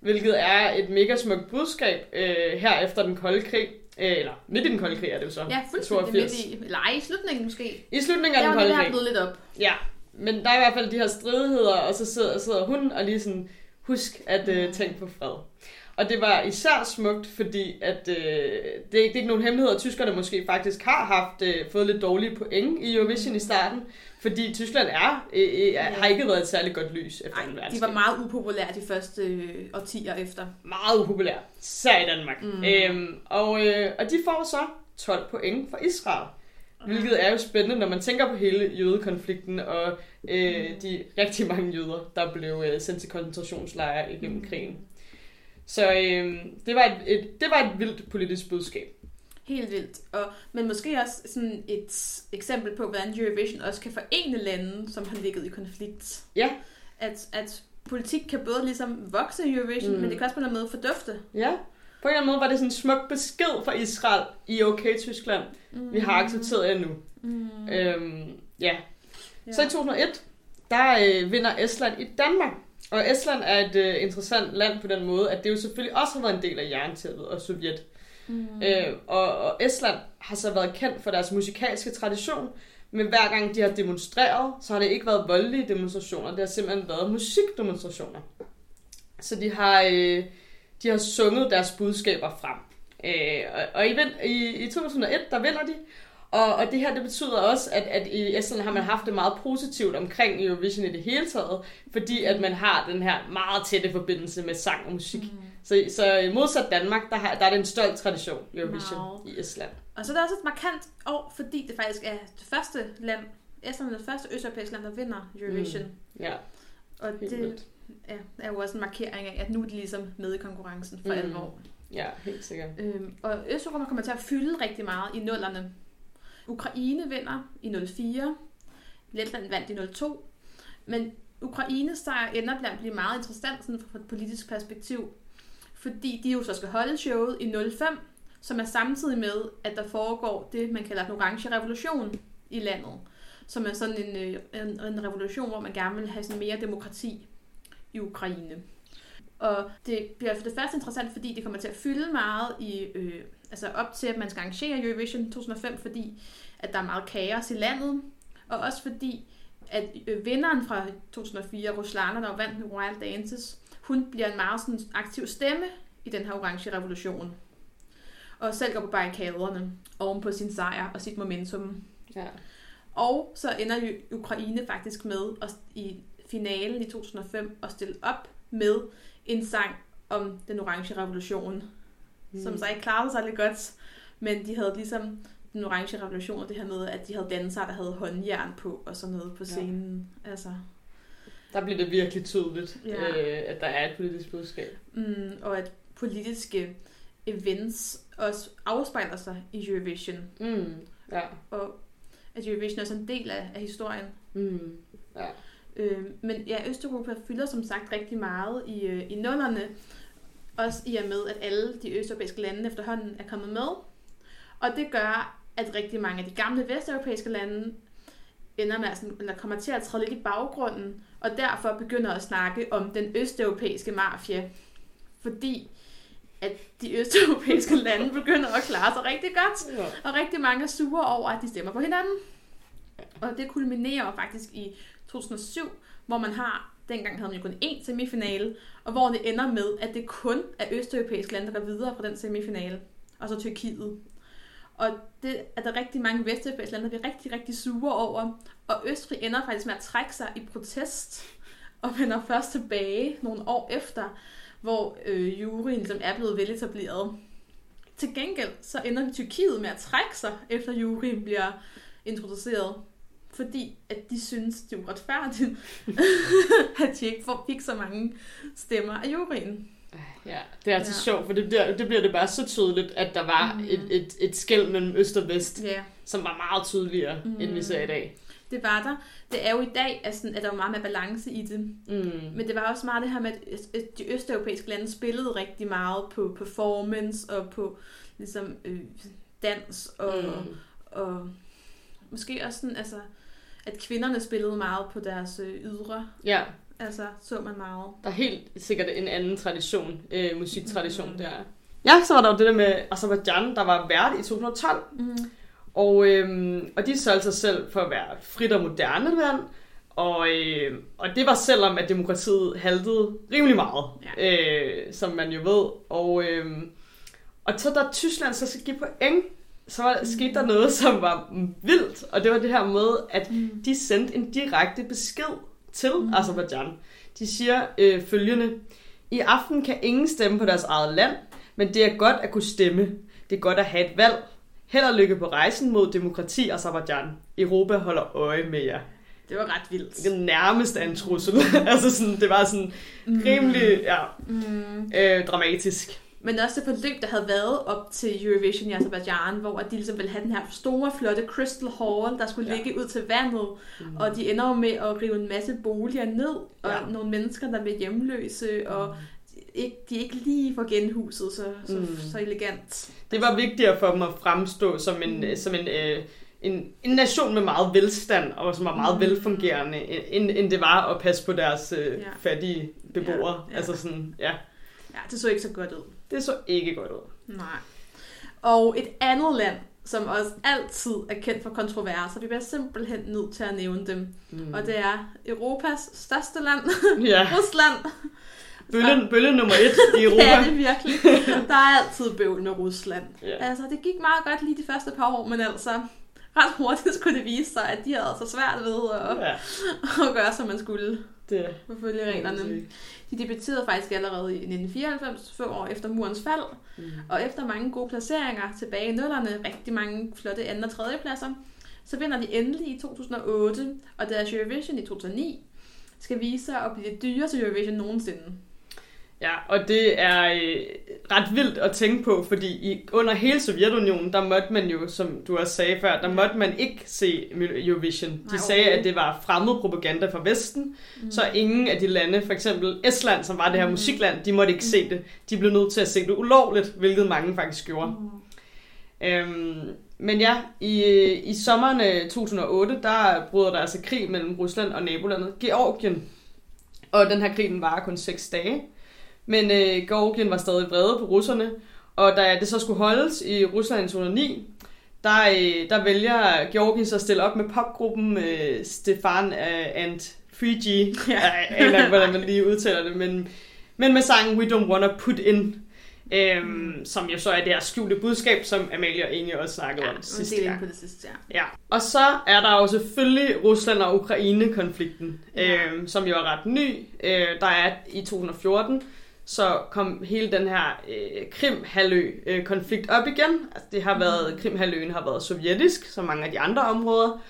Hvilket er et mega smukt budskab øh, her efter den kolde krig. Øh, eller midt i den kolde krig er det jo så. Ja, fuldstændig 82. midt i, eller ej, i slutningen måske. I slutningen af den det kolde krig. blevet lidt op. Ja, men der er i hvert fald de her stridigheder, og så sidder, sidder hun og lige sådan, husk at øh, tænke på fred. Og det var især smukt, fordi at, øh, det, er, det er ikke nogen hemmelighed, at tyskerne måske faktisk har haft øh, fået lidt dårlige point i Eurovision i starten, fordi Tyskland er, øh, øh, har ikke været et særligt godt lys efter Ej, en de verdenskrig. var meget upopulære de første øh, årtier efter. meget upopulær, især i Danmark. Mm. Øhm, og, øh, og de får så 12 point fra Israel. Hvilket er jo spændende, når man tænker på hele jødekonflikten og øh, de rigtig mange jøder, der blev øh, sendt til koncentrationslejre igennem krigen. Så øh, det, var et, et, det var et vildt politisk budskab. Helt vildt. Og, men måske også sådan et eksempel på, hvordan Eurovision også kan forene lande, som har ligget i konflikt. Ja. At, at politik kan både ligesom vokse i Eurovision, Mm. mm. men det kan også på en eller anden måde fordufte. Ja, på en eller anden måde var det sådan en smuk besked fra Israel i okay Tyskland. Mm. Vi har accepteret jer nu. Mm. Øhm, ja, Ja. Så i 2001, der øh, vinder Estland i Danmark. Og Estland er et øh, interessant land på den måde, at det jo selvfølgelig også har været en del af jerntæppet og Sovjet. Mm. Øh, og, og Estland har så været kendt for deres musikalske tradition, men hver gang de har demonstreret, så har det ikke været voldelige demonstrationer, det har simpelthen været musikdemonstrationer. Så de har, øh, de har sunget deres budskaber frem. Øh, og og i, i 2001, der vinder de, og, og det her, det betyder også, at, at i Estland har man haft det meget positivt omkring Eurovision i det hele taget, fordi at man har den her meget tætte forbindelse med sang og musik. Mm. Så, så modsat Danmark, der, har, der er det en stolt tradition, Eurovision, Meget. i Estland. Og så er det også et markant år, fordi det faktisk er det første land, Estland er det første østeuropæiske land, der vinder Eurovision. Mm. Ja, Og helt det vildt. ja, er jo også en markering af, at nu er de ligesom med i konkurrencen for mm. alvor. Ja, helt sikkert. Øhm, og Østeuropa kommer til at fylde rigtig meget i nullerne. Ukraine vinder i 04. Letland vandt i 02. Men Ukraines sejr ender blandt at blive meget interessant sådan fra et politisk perspektiv. Fordi de jo så skal holde showet i 05, som er samtidig med, at der foregår det, man kalder den orange revolution i landet. Som er sådan en, øh, en, en revolution, hvor man gerne vil have sådan mere demokrati i Ukraine. Og det bliver for det første interessant, fordi det kommer til at fylde meget i, øh, altså op til, at man skal arrangere Eurovision 2005, fordi at der er meget kaos i landet, og også fordi, at øh, vinderen fra 2004, Ruslana, der vandt med Royal Dances, hun bliver en meget sådan, aktiv stemme i den her orange revolution. Og selv går på barrikaderne oven på sin sejr og sit momentum. Ja. Og så ender Ukraine faktisk med at, i finalen i 2005 at stille op med en sang om den orange revolution, mm. som så ikke klarede sig lidt godt, men de havde ligesom den orange revolution, og det her med, at de havde dansere, der havde håndjern på, og sådan noget på scenen. Ja. Altså, Der bliver det virkelig tydeligt, Ja. øh, at der er et politisk budskab. mm, og at politiske events også afspejler sig i Eurovision, Mm. Ja. og at Eurovision er også en del af, af historien. Mm. Ja. Øh, men ja, Østeuropa fylder som sagt rigtig meget i, øh, i nullerne. Også i og med, at alle de østeuropæiske lande efterhånden er kommet med. Og det gør, at rigtig mange af de gamle vesteuropæiske lande ender med sådan, eller kommer til at træde lidt i baggrunden, og derfor begynder at snakke om den østeuropæiske mafia. Fordi at de østeuropæiske lande begynder at klare sig rigtig godt. ja. Og rigtig mange er sure over, at de stemmer på hinanden. Og det kulminerer faktisk i 2007, hvor man har, dengang havde man jo kun én semifinale, og hvor det ender med, at det kun er østeuropæiske lande, der går videre fra den semifinale. Og så Tyrkiet. Og det er der rigtig mange vesteuropæiske lande, der bliver rigtig, rigtig sure over. Og Østrig ender faktisk med at trække sig i protest, og vender først tilbage nogle år efter, hvor øh, juryen ligesom er blevet veletableret. Til gengæld så ender Tyrkiet med at trække sig, efter juryen bliver introduceret. Fordi at de synes, det er uretfærdigt, at de ikke får- fik så mange stemmer af juryen. Ja, det er altså Ja. sjovt, for det bliver, det bliver det bare så tydeligt, at der var Mm. mm. et, et, et skæld mellem øst og vest, Ja, som var meget tydeligere, Mm. mm. end vi ser i dag. det var der. Det er jo i dag, at, sådan, at der er meget mere balance i det. Mm. Men det var også meget det her med, at de østeuropæiske lande spillede rigtig meget på performance og på ligesom øh, dans og, Mm. og måske også sådan, altså, at kvinderne spillede meget på deres øh, ydre. Ja, Altså, så man meget. der er helt sikkert en anden tradition, øh, musiktradition Mm. der. Ja, så var der jo det der med Azerbaijan, der var vært i 2012, Mm. og, øhm, og de solgte sig selv for at være frit og moderne land, og, øh, og det var selvom, at demokratiet haltede rimelig meget, Ja. øh, som man jo ved. Og, øh, og så da Tyskland så skal give point, så skete der noget, som var mm, vildt, og det var det her med, at Mm. de sendte en direkte besked til Mm. mm. Azerbaijan. De siger øh, følgende, i aften kan ingen stemme på deres eget land, men det er godt at kunne stemme. Det er godt at have et valg. Held og lykke på rejsen mod demokrati, Azerbaijan. Europa holder øje med jer. Det var ret vildt. Det er nærmest af en trussel. altså sådan, det var sådan rimelig ja, Mm. øh, dramatisk. Men også det forløb, der havde været op til Eurovision i Azerbaijan, hvor de ligesom ville have den her store, flotte Crystal Hall, der skulle Ja. ligge ud til vandet. Mm. Og de ender jo med at rive en masse boliger ned, og Ja. nogle mennesker, der bliver hjemløse, og ikke, de ikke lige får genhuset så, så, Mm. så elegant. Det var vigtigere for dem at fremstå som en, Mm. som en, øh, en, en nation med meget velstand, og som var meget Mm. velfungerende, end, end det var at passe på deres øh, Ja. fattige beboere. Ja, ja. Altså sådan, ja, Ja, det så ikke så godt ud. det så ikke godt ud. Nej. Og et andet land, som også altid er kendt for kontroverser, vi bliver simpelthen nødt til at nævne dem. Mm. Og det er Europas største land, Ja, Rusland. bølge, bølge nummer et i Det er Europa. det virkelig. Der er altid bøvl med Rusland. Ja. Altså, det gik meget godt lige de første par år, men altså, ret hurtigt skulle det vise sig, at de havde så svært ved at, Ja, at gøre, som man skulle, det forfølge reglerne. De debuterede faktisk allerede i 1994, få år efter murens fald, Mm. og efter mange gode placeringer tilbage i nullerne, rigtig mange flotte anden- og tredjepladser, så vinder de endelig i 2008, og deres Eurovision i 2009 skal vise sig at blive det dyreste Eurovision nogensinde. Ja, og det er øh, ret vildt at tænke på, fordi i, under hele Sovjetunionen, der måtte man jo, som du også sagde før, der måtte man ikke se Eurovision. De Nej, sagde, overhovedet. at det var fremmed propaganda fra Vesten, Mm. så ingen af de lande, for eksempel Estland, som var det her Mm. musikland, de måtte ikke se det. De blev nødt til at se det ulovligt, hvilket mange faktisk gjorde. Mm. Øhm, men ja, i, i sommeren øh, 2008, der bryder der altså krig mellem Rusland og nabolandet Georgien. Og den her krig, den varer kun 6 dage. Men øh, Georgien var stadig vrede på russerne, og da det så skulle holdes i Rusland i 2009, der, øh, der vælger Georgien så at stille op med popgruppen øh, Stefan øh, and 3G. Ja. Ikke, hvordan man lige udtaler det, men, men med sangen We Don't Wanna Put In. Øhm, som jo så er det her skjulte budskab, som Amalie og Inge også snakkede Ja, om sidste gang. på det sidste, ja. Ja. Og så er der jo selvfølgelig Rusland og Ukraine-konflikten, Ja. øhm, som jo er ret ny. Øh, der er i 2014, så kom hele den her øh, Krim-halvø-konflikt op igen. Altså, det har været, Krim-halvøen har været sovjetisk, som mange af de andre områder,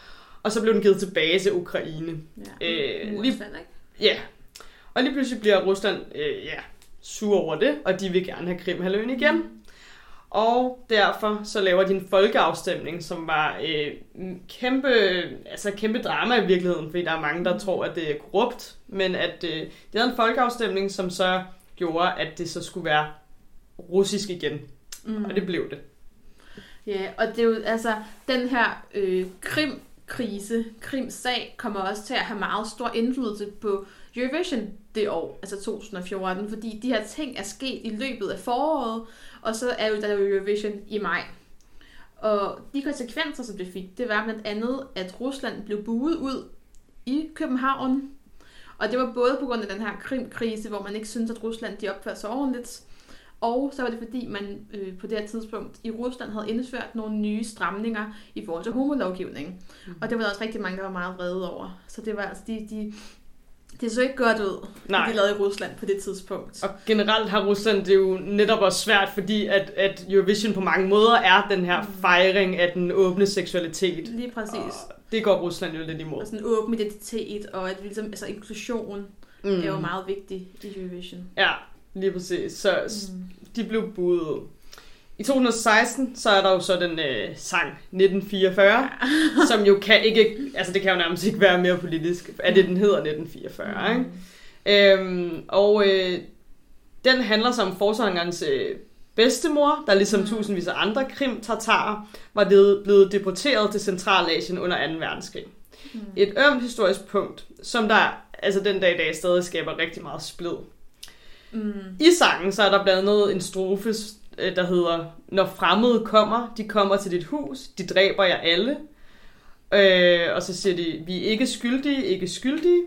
og så blev den givet tilbage til Ukraine. Ja. Øh, Rusland, lige- ikke? Ja, og lige pludselig bliver Rusland øh, ja, sur over det, og de vil gerne have Krimhalvøen igen. Mm. Og derfor så laver de en folkeafstemning, som var øh, kæmpe, altså kæmpe drama i virkeligheden, fordi der er mange, der tror, at det er korrupt. Men at øh, det havde en folkeafstemning, som så gjorde, at det så skulle være russisk igen. Mm. Og det blev det. Ja, og det er jo, altså, den her øh, Krim-krise, Krim-sag, kommer også til at have meget stor indflydelse på Eurovision det år, altså 2014, fordi de her ting er sket i løbet af foråret, og så er jo der er jo Eurovision i maj. Og de konsekvenser, som det fik, det var blandt andet, at Rusland blev buet ud i København. Og det var både på grund af den her Krim-krise, hvor man ikke syntes, at Rusland de opførte sig ordentligt, og så var det fordi, man øh, på det her tidspunkt i Rusland havde indført nogle nye stramninger i forhold til homolovgivning. Mm. Og det var der også rigtig mange, der var meget vrede over. Så det var altså, de, de, det så ikke godt ud, Nej. det de lavede i Rusland på det tidspunkt. Og generelt har Rusland det jo netop også svært, fordi at, at Eurovision på mange måder er den her fejring af den åbne seksualitet. Lige præcis. Og det går Rusland jo lidt imod. Og sådan en åben identitet, og at ligesom, altså inklusion mm. er jo meget vigtig i Eurovision. Ja, lige præcis. Så mm. de blev budet ud. I 2016, så er der jo så den øh, sang 1944, som jo kan ikke, altså det kan jo nærmest ikke være mere politisk, at det den hedder 1944, Mm. ikke? Øhm, og øh, den handler så om forsangerens øh, bedstemor, der ligesom mm. tusindvis af andre krim-tartarer var blevet, blevet deporteret til Centralasien under 2. verdenskrig. Mm. Et ømt historisk punkt, som der altså den dag i dag stadig skaber rigtig meget splid. Mm. I sangen så er der blandt andet en strofe, der hedder, når fremmede kommer, de kommer til dit hus, de dræber jer alle. Øh, og så siger de, vi er ikke skyldige, ikke skyldige.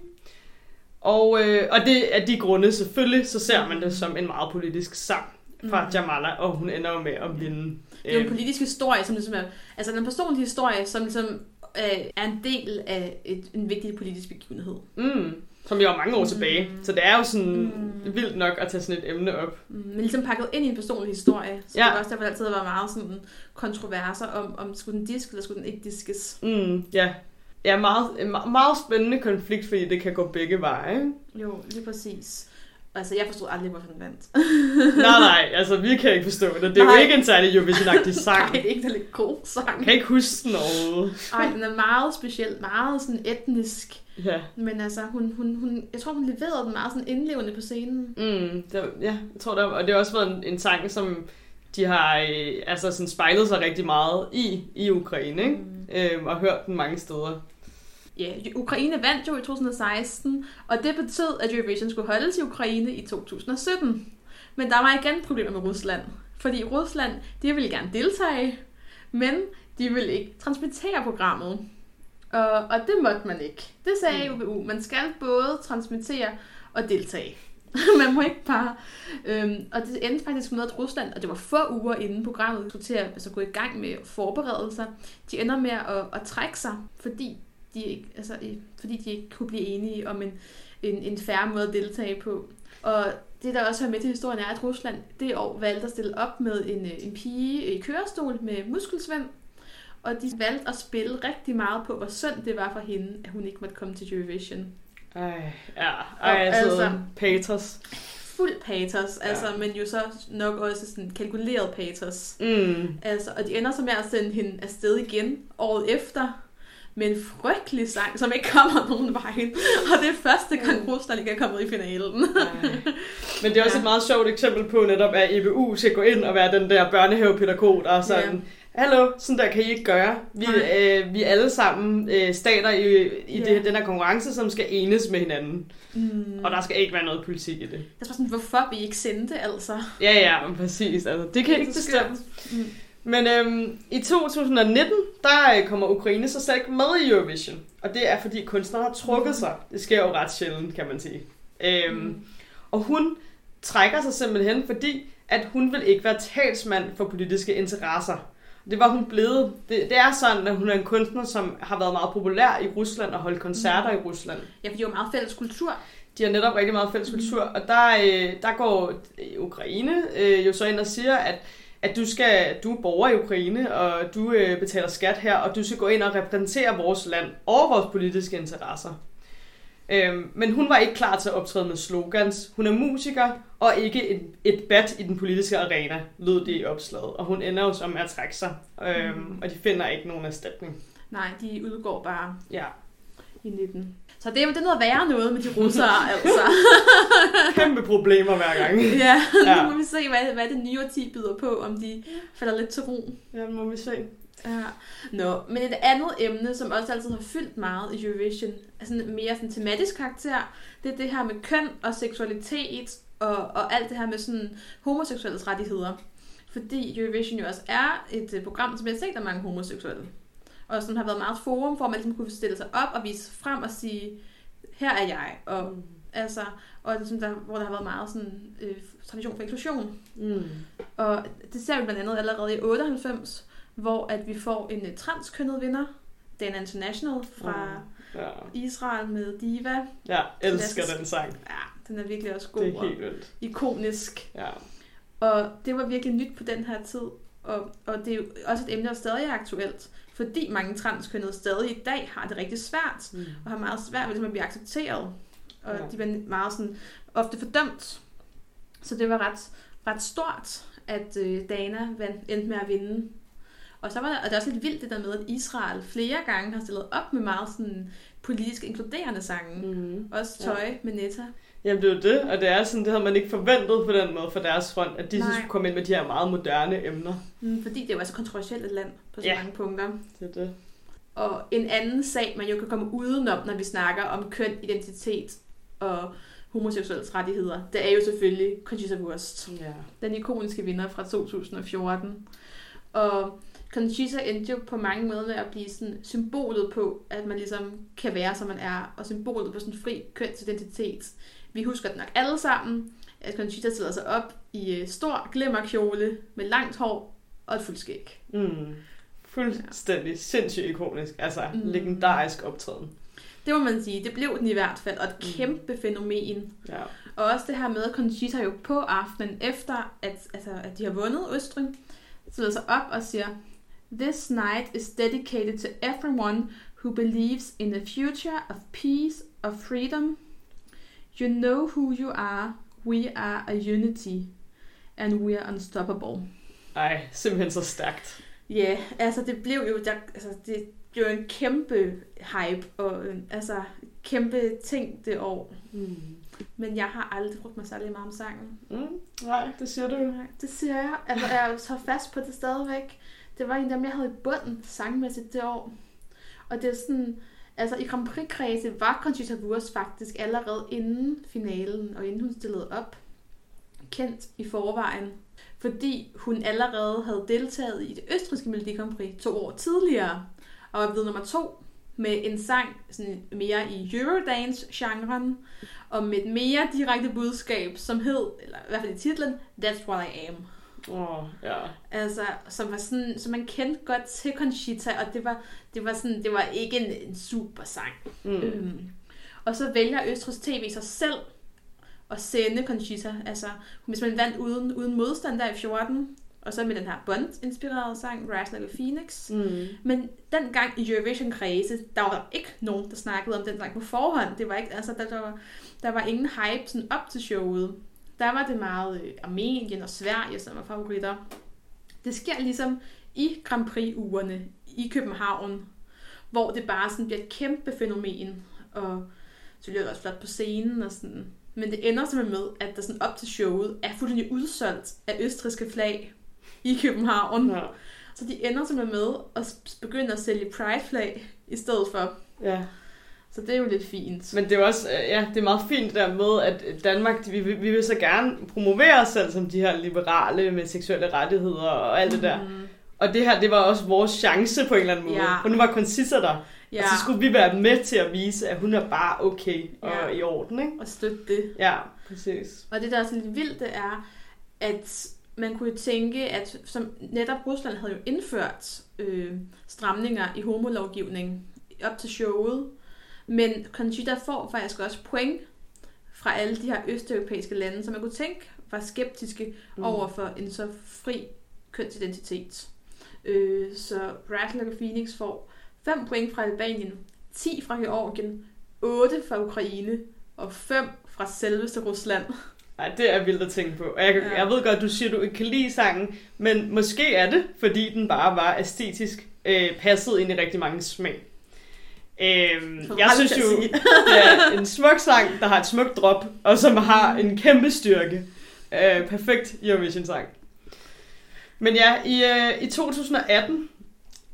Og, øh, og det af de grunde selvfølgelig, så ser man det som en meget politisk sang fra Mm. Jamala, og hun ender jo med at vinde. Det er en Øh, politisk historie, som ligesom er, altså en personlig historie, som ligesom øh, er en del af et, en vigtig politisk begivenhed. mm, som jo er mange år Mm. tilbage. Så det er jo sådan Mm. vildt nok at tage sådan et emne op. Mm, Men ligesom pakket ind i en personlig historie. Så Ja. det var også derfor, der altid har været meget sådan kontroverser om, om skulle den diske, eller skulle den ikke diskes. Mm, ja. Ja, meget, meget, spændende konflikt, fordi det kan gå begge veje. Jo, lige præcis. Altså, jeg forstod aldrig, hvorfor den vandt. nej, nej, altså vi kan ikke forstå det. Det er Nej. jo ikke en særlig Eurovision-agtig sang. Nej, det er ikke en lidt god sang. Jeg kan ikke huske den overhovedet. Ej, den er meget speciel, meget sådan etnisk. Ja. Men altså, hun, hun, hun, jeg tror, hun leverede den meget sådan indlevende på scenen. Mm, det, ja, jeg tror det og det har også været en, en sang, som de har øh, altså sådan spejlet sig rigtig meget i, i Ukraine, ikke? Mm. Øhm, og hørt den mange steder. Ja, Ukraine vandt jo i 2016, og det betød, at Eurovision skulle holdes i Ukraine i 2017. Men der var igen problemer med Rusland, fordi Rusland, de ville gerne deltage, men de ville ikke transmittere programmet. Og, og det måtte man ikke. Det sagde UBU. Man skal både transmittere og deltage. man må ikke bare... Øhm, og det endte faktisk med, at Rusland, og det var få uger inden programmet skulle til at altså, gå i gang med forberedelser, de ender med at, at trække sig, fordi de, ikke, altså, fordi de ikke kunne blive enige om en, en, en færre måde at deltage på. Og det, der også er med til historien, er, at Rusland det år valgte at stille op med en, øh, en pige i kørestol med muskelsvend. Og de valgte at spille rigtig meget på, hvor synd det var for hende, at hun ikke måtte komme til Eurovision. Ej, ja. Ej, Og altså, altså- Paters. Fuld patos, Ja. altså, men jo så nok også sådan kalkuleret patos. Mm. Altså, og de ender så med at sende hende afsted igen året efter med en frygtelig sang, som ikke kommer nogen vej. Og det er første gang, Rusland ikke er kommet i finalen. Ej. Men det er også Ja. et meget sjovt eksempel på netop, at EBU skal gå ind og være den der børnehavepædagog, der er sådan, hallo, sådan der kan I ikke gøre. Vi, Nej. øh, vi er alle sammen øh, stater i, i Ja. det, den her konkurrence, som skal enes med hinanden. Mm. Og der skal ikke være noget politik i det. Jeg er sådan, hvorfor vi ikke sendte, altså? Ja, ja, præcis. Altså, det kan jeg ikke Så bestemme. skørt. Mm. Men øhm, i 2019, der øh, kommer Ukraine så slet ikke med i Eurovision. Og det er, fordi kunstneren har trukket sig. Det sker jo ret sjældent, kan man sige. Øhm, Mm. Og hun trækker sig simpelthen, fordi at hun vil ikke være talsmand for politiske interesser. Det var hun blevet. Det, det er sådan, at hun er en kunstner, som har været meget populær i Rusland og holdt koncerter i Rusland. Ja, for er jo meget fælles kultur. De har netop rigtig meget fælles kultur, og der, øh, der går øh, Ukraine øh, jo så ind og siger, at at du skal du er borger i Ukraine, og du øh, betaler skat her, og du skal gå ind og repræsentere vores land og vores politiske interesser. Øhm, men hun var ikke klar til at optræde med slogans. Hun er musiker, og ikke et, et bat i den politiske arena, lød det i opslaget. Og hun ender jo med at trække sig, øhm, mm. og de finder ikke nogen erstatning. Nej, de udgår bare Ja, i 19. Så det, er- det er noget værre noget med de russere, altså. kæmpe problemer hver gang. ja, Ja. nu må vi se, hvad, hvad det nye årti byder på, om de falder lidt til ro. Ja, må vi se. Ja. Nå, men et andet emne, som også altid har fyldt meget i Eurovision, sådan mere sådan tematisk karakter, det er det her med køn og seksualitet og, og alt det her med sådan homoseksuelles rettigheder. Fordi Eurovision jo også er et øh, program, som jeg har set af mange homoseksuelle. Og som har været meget forum, hvor man ligesom kunne stille sig op og vise frem og sige, her er jeg. Og, Mm. altså, og det, som der, hvor der har været meget sådan, øh, tradition for inklusion. Mm. Og det ser vi blandt andet allerede i 98, hvor at vi får en uh, transkønnet vinder, Dana International fra Ja. Israel med Diva. ja, elsker Klassisk. den sang. Ja, den er virkelig også god Det er helt vildt. ikonisk. Ja. Og det var virkelig nyt på den her tid. Og, og det er jo også et emne, der stadig er aktuelt. Fordi mange transkønnede stadig i dag har det rigtig svært. Mm. Og har meget svært ved ligesom at blive accepteret. Og Ja. de bliver meget sådan, ofte fordømt. Så det var ret, ret stort, at øh, Dana vandt, endte med at vinde. Og så var der, og det er også lidt vildt det der med, at Israel flere gange har stillet op med meget sådan politisk inkluderende sange. Mm. Også tøj ja. med Netta. Jamen det er jo det, og det er sådan, det havde man ikke forventet på den måde fra deres front, at de så Nej. skulle komme ind med de her meget moderne emner. Mm, fordi det jo altså kontroversielt et land på så Ja. mange punkter. Det er det. Og en anden sag, man jo kan komme udenom, når vi snakker om køn, identitet og homoseksuelles rettigheder, det er jo selvfølgelig Conchita Wurst. Ja. den ikoniske vinder fra 2014. Og Conchita endte jo på mange måder med at blive sådan symbolet på, at man ligesom kan være, som man er, og symbolet på sådan fri kønsidentitet. Vi husker det nok alle sammen, at Conchita stiller sig op i øh, stor glimmerkjole med langt hår og et fuldskæg. Mm. Fuldstændig ja. sindssygt ikonisk. Altså, mm. Mm. legendarisk optræden. Det må man sige, det blev den i hvert fald, og et Mm. kæmpe fænomen. Ja. Og også det her med, at Conchita jo på aftenen efter, at, altså, at de har vundet Østrig, stiller sig op og siger, This night is dedicated to everyone who believes in a future of peace, of freedom. You know who you are. We are a unity. And we are unstoppable. Ej, simpelthen så stærkt. Ja, yeah, altså det blev jo, der, altså det blev jo en kæmpe hype, og en, altså kæmpe ting det år. Mm. Men jeg har aldrig brugt mig særlig meget om sangen. Mm. Nej, det siger du. Nej, det siger jeg. Altså, jeg tager fast på det stadigvæk. Det var en af dem, jeg havde i bunden sangmæssigt det år. Og det er sådan... Altså, i Grand Prix-kredse var Conchita Wurst faktisk allerede inden finalen, og inden hun stillede op, kendt i forvejen. Fordi hun allerede havde deltaget i det østrigske Melodi Grand Prix to år tidligere, og var blevet nummer to med en sang sådan mere i Eurodance-genren, og med et mere direkte budskab, som hed, eller i hvert fald i titlen, That's What I Am. Åh, oh, ja. Altså, som var sådan, som man kendte godt til Conchita, og det var, det var sådan, det var ikke en, en super sang. Mm. Øhm. Og så vælger Østrigs TV sig selv at sende Conchita, altså, hvis man vandt uden, uden modstand der i 14, og så med den her Bond-inspirerede sang, Rise Like a Phoenix. Mm. Men dengang i Eurovision-kredse, der var ikke nogen, der snakkede om den sang på forhånd. Det var ikke, altså, der, der, var, der var ingen hype sådan op til showet. Der var det meget øh, Armenien og Sverige, som var favoritter. Det sker ligesom i Grand Prix-ugerne i København, hvor det bare sådan bliver et kæmpe fænomen, og så bliver det også flot på scenen og sådan. Men det ender simpelthen med, at der sådan op til showet er fuldstændig udsolgt af østriske flag i København. Ja. Så de ender simpelthen med at begynde at sælge Pride-flag i stedet for. ja. Så det er jo lidt fint. Men det er jo også, øh, ja, det er meget fint det der med, at Danmark, vi, vi vil så gerne promovere os selv som de her liberale med seksuelle rettigheder og alt det der. Mm, Og det her, det var også vores chance på en eller anden måde. Ja. For nu var Concisa der, ja, og så skulle vi være med til at vise, at hun er bare okay og Ja. i orden, ikke? og støtte det. Ja, præcis. Og det, der er sådan lidt vildt, det er, at man kunne jo tænke, at som netop Rusland havde jo indført øh, stramninger i homolovgivning op til showet, men Conchita får faktisk også point, fra alle de her østeuropæiske lande, som man kunne tænke var skeptiske mm. over for en så fri kønsidentitet. Øh, så Rattler og Phoenix får 5 point fra Albanien, 10 fra Georgien, 8 fra Ukraine og 5 fra selveste Rusland. Ej, det er vildt at tænke på. Og jeg, ja. jeg ved godt, du siger, du ikke kan lide sangen, men måske er det, fordi den bare var æstetisk øh, passet ind i rigtig mange smag. Øhm, jeg synes jo, det er en smuk sang, der har et smukt drop, og som har en kæmpe styrke. Øh, perfekt Eurovision-sang. Men ja, i, øh, i 2018,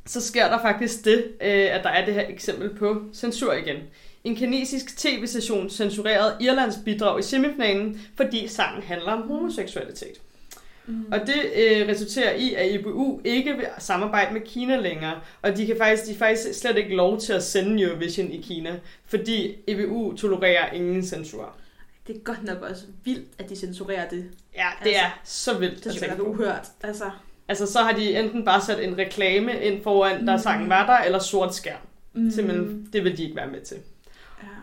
så sker der faktisk det, øh, at der er det her eksempel på censur igen. En kinesisk tv-station censurerede Irlands bidrag i semifinalen, fordi sangen handler om homoseksualitet. Mm. Og det øh, resulterer i, at IBU ikke vil samarbejde med Kina længere, og de kan faktisk, de faktisk slet ikke lov til at sende Eurovision i Kina, fordi IBU tolererer ingen censur. Det er godt nok også vildt, at de censurerer det. Ja, det altså, er så vildt. Det er uhørt. Altså. altså, så har de enten bare sat en reklame ind foran, der mm. sangen var der, eller sort skærm. Mm. Simpelthen, det vil de ikke være med til.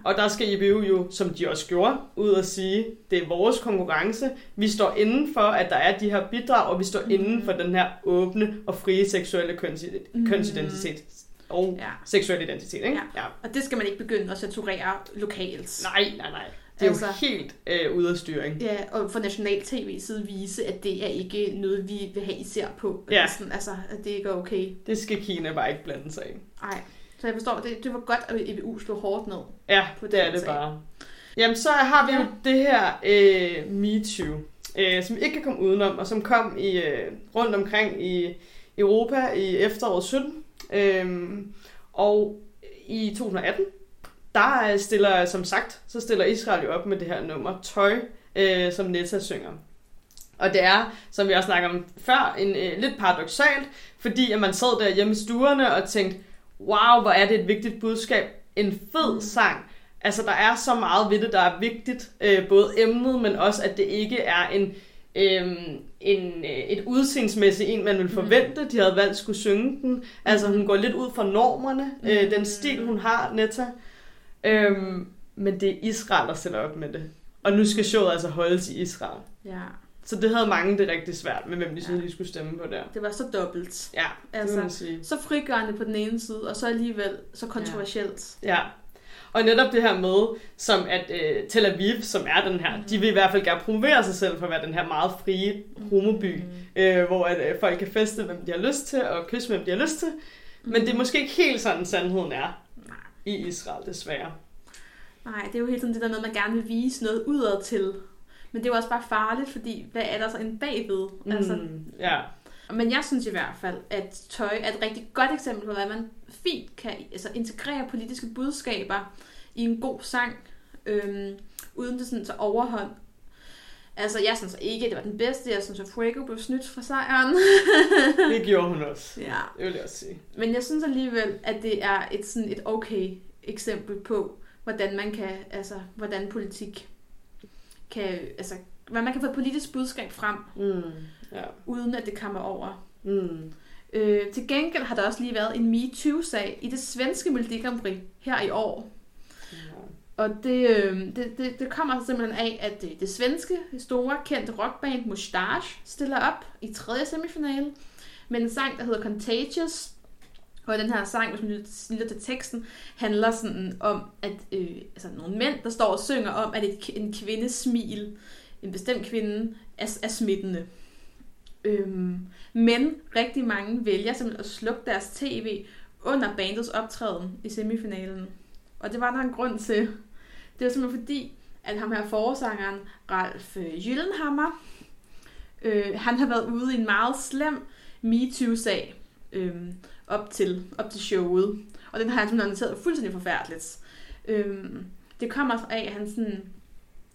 Og der skal IBU jo, som de også gjorde, ud og sige, det er vores konkurrence. Vi står inden for, at der er de her bidrag, og vi står mm. inden for den her åbne og frie seksuelle kønsidentitet. Mm. kønsidentitet og ja. seksuel identitet. Ikke? Ja. ja. Og det skal man ikke begynde at censurere lokalt. Nej, nej, nej. Det er altså, jo helt øh, ude af styring. Ja, og for national tv side vise, at det er ikke noget, vi vil have især på. Ja. Sådan, altså, at det ikke er okay. Det skal Kina bare ikke blande sig i. Nej. Så jeg forstår, det, det var godt, at EBU slog hårdt ned. Ja, på det er det sag. bare. Jamen, så har vi ja. jo det her øh, MeToo, øh, som ikke kan komme udenom, og som kom i øh, rundt omkring i Europa i efteråret 17. Øh, og i 2018, der stiller, som sagt, så stiller Israel jo op med det her nummer Tøj, øh, som Netta synger. Og det er, som vi også snakker om før, en, øh, lidt paradoxalt, fordi at man sad der hjemme i stuerne og tænkte, wow, hvor er det et vigtigt budskab. En fed mm. sang. Altså, der er så meget ved det, der er vigtigt. Øh, både emnet, men også, at det ikke er en, øh, en, et udseendsmæssigt en, man vil mm. forvente. De havde valgt at skulle synge den. Altså, hun går lidt ud fra normerne. Øh, mm. den stil, hun har, Netta. Øh, men det er Israel, der stiller op med det. Og nu skal showet altså holdes i Israel. Ja. Så det havde mange det rigtig svært med, hvem de synes, ja. de skulle stemme på der. Det var så dobbelt. Ja, det altså, man sige. Så frigørende på den ene side, og så alligevel så kontroversielt. Ja. ja. Og netop det her med, som at øh, Tel Aviv, som er den her, mm. de vil i hvert fald gerne promovere sig selv for at være den her meget frie homoby, mm. øh, hvor at, øh, folk kan feste, hvem de har lyst til, og kysse, hvem de har lyst til. Mm. Men det er måske ikke helt sådan, sandheden er Nej. i Israel, desværre. Nej, det er jo helt sådan det der med, at man gerne vil vise noget udad til. Men det er jo også bare farligt, fordi hvad er der så en bagved? Mm, altså, ja. Men jeg synes i hvert fald, at tøj er et rigtig godt eksempel på, hvordan man fint kan altså, integrere politiske budskaber i en god sang, øhm, uden det sådan så overhånd. Altså, jeg synes ikke, at det var den bedste. Jeg synes, at Fuego blev snydt fra sejren. det gjorde hun også. Ja. Det vil jeg også sige. Men jeg synes alligevel, at det er et, sådan et okay eksempel på, hvordan man kan, altså, hvordan politik kan, altså, hvad man kan få et politisk budskab frem, mm, ja. uden at det kommer over. Mm. Øh, til gengæld har der også lige været en MeToo-sag i det svenske Melodi Grand Prix her i år. Ja. Og det, øh, det, det, det kommer simpelthen af, at det, det svenske store kendte rockband Mustache stiller op i tredje semifinale med en sang, der hedder Contagious, og den her sang, hvis man lytter til teksten, handler sådan om, at øh, altså nogle mænd, der står og synger om, at et, en kvindes smil, en bestemt kvinde, er, er smittende. Øhm, men rigtig mange vælger simpelthen at slukke deres tv under bandets optræden i semifinalen. Og det var der en grund til. Det var simpelthen fordi, at ham her forsangeren, Ralf øh, Gyllenhammer, øh, han har været ude i en meget slem MeToo-sag. Øh, op til, op til showet. Og den har han simpelthen annonceret fuldstændig forfærdeligt. Øhm, det kommer af, at han sådan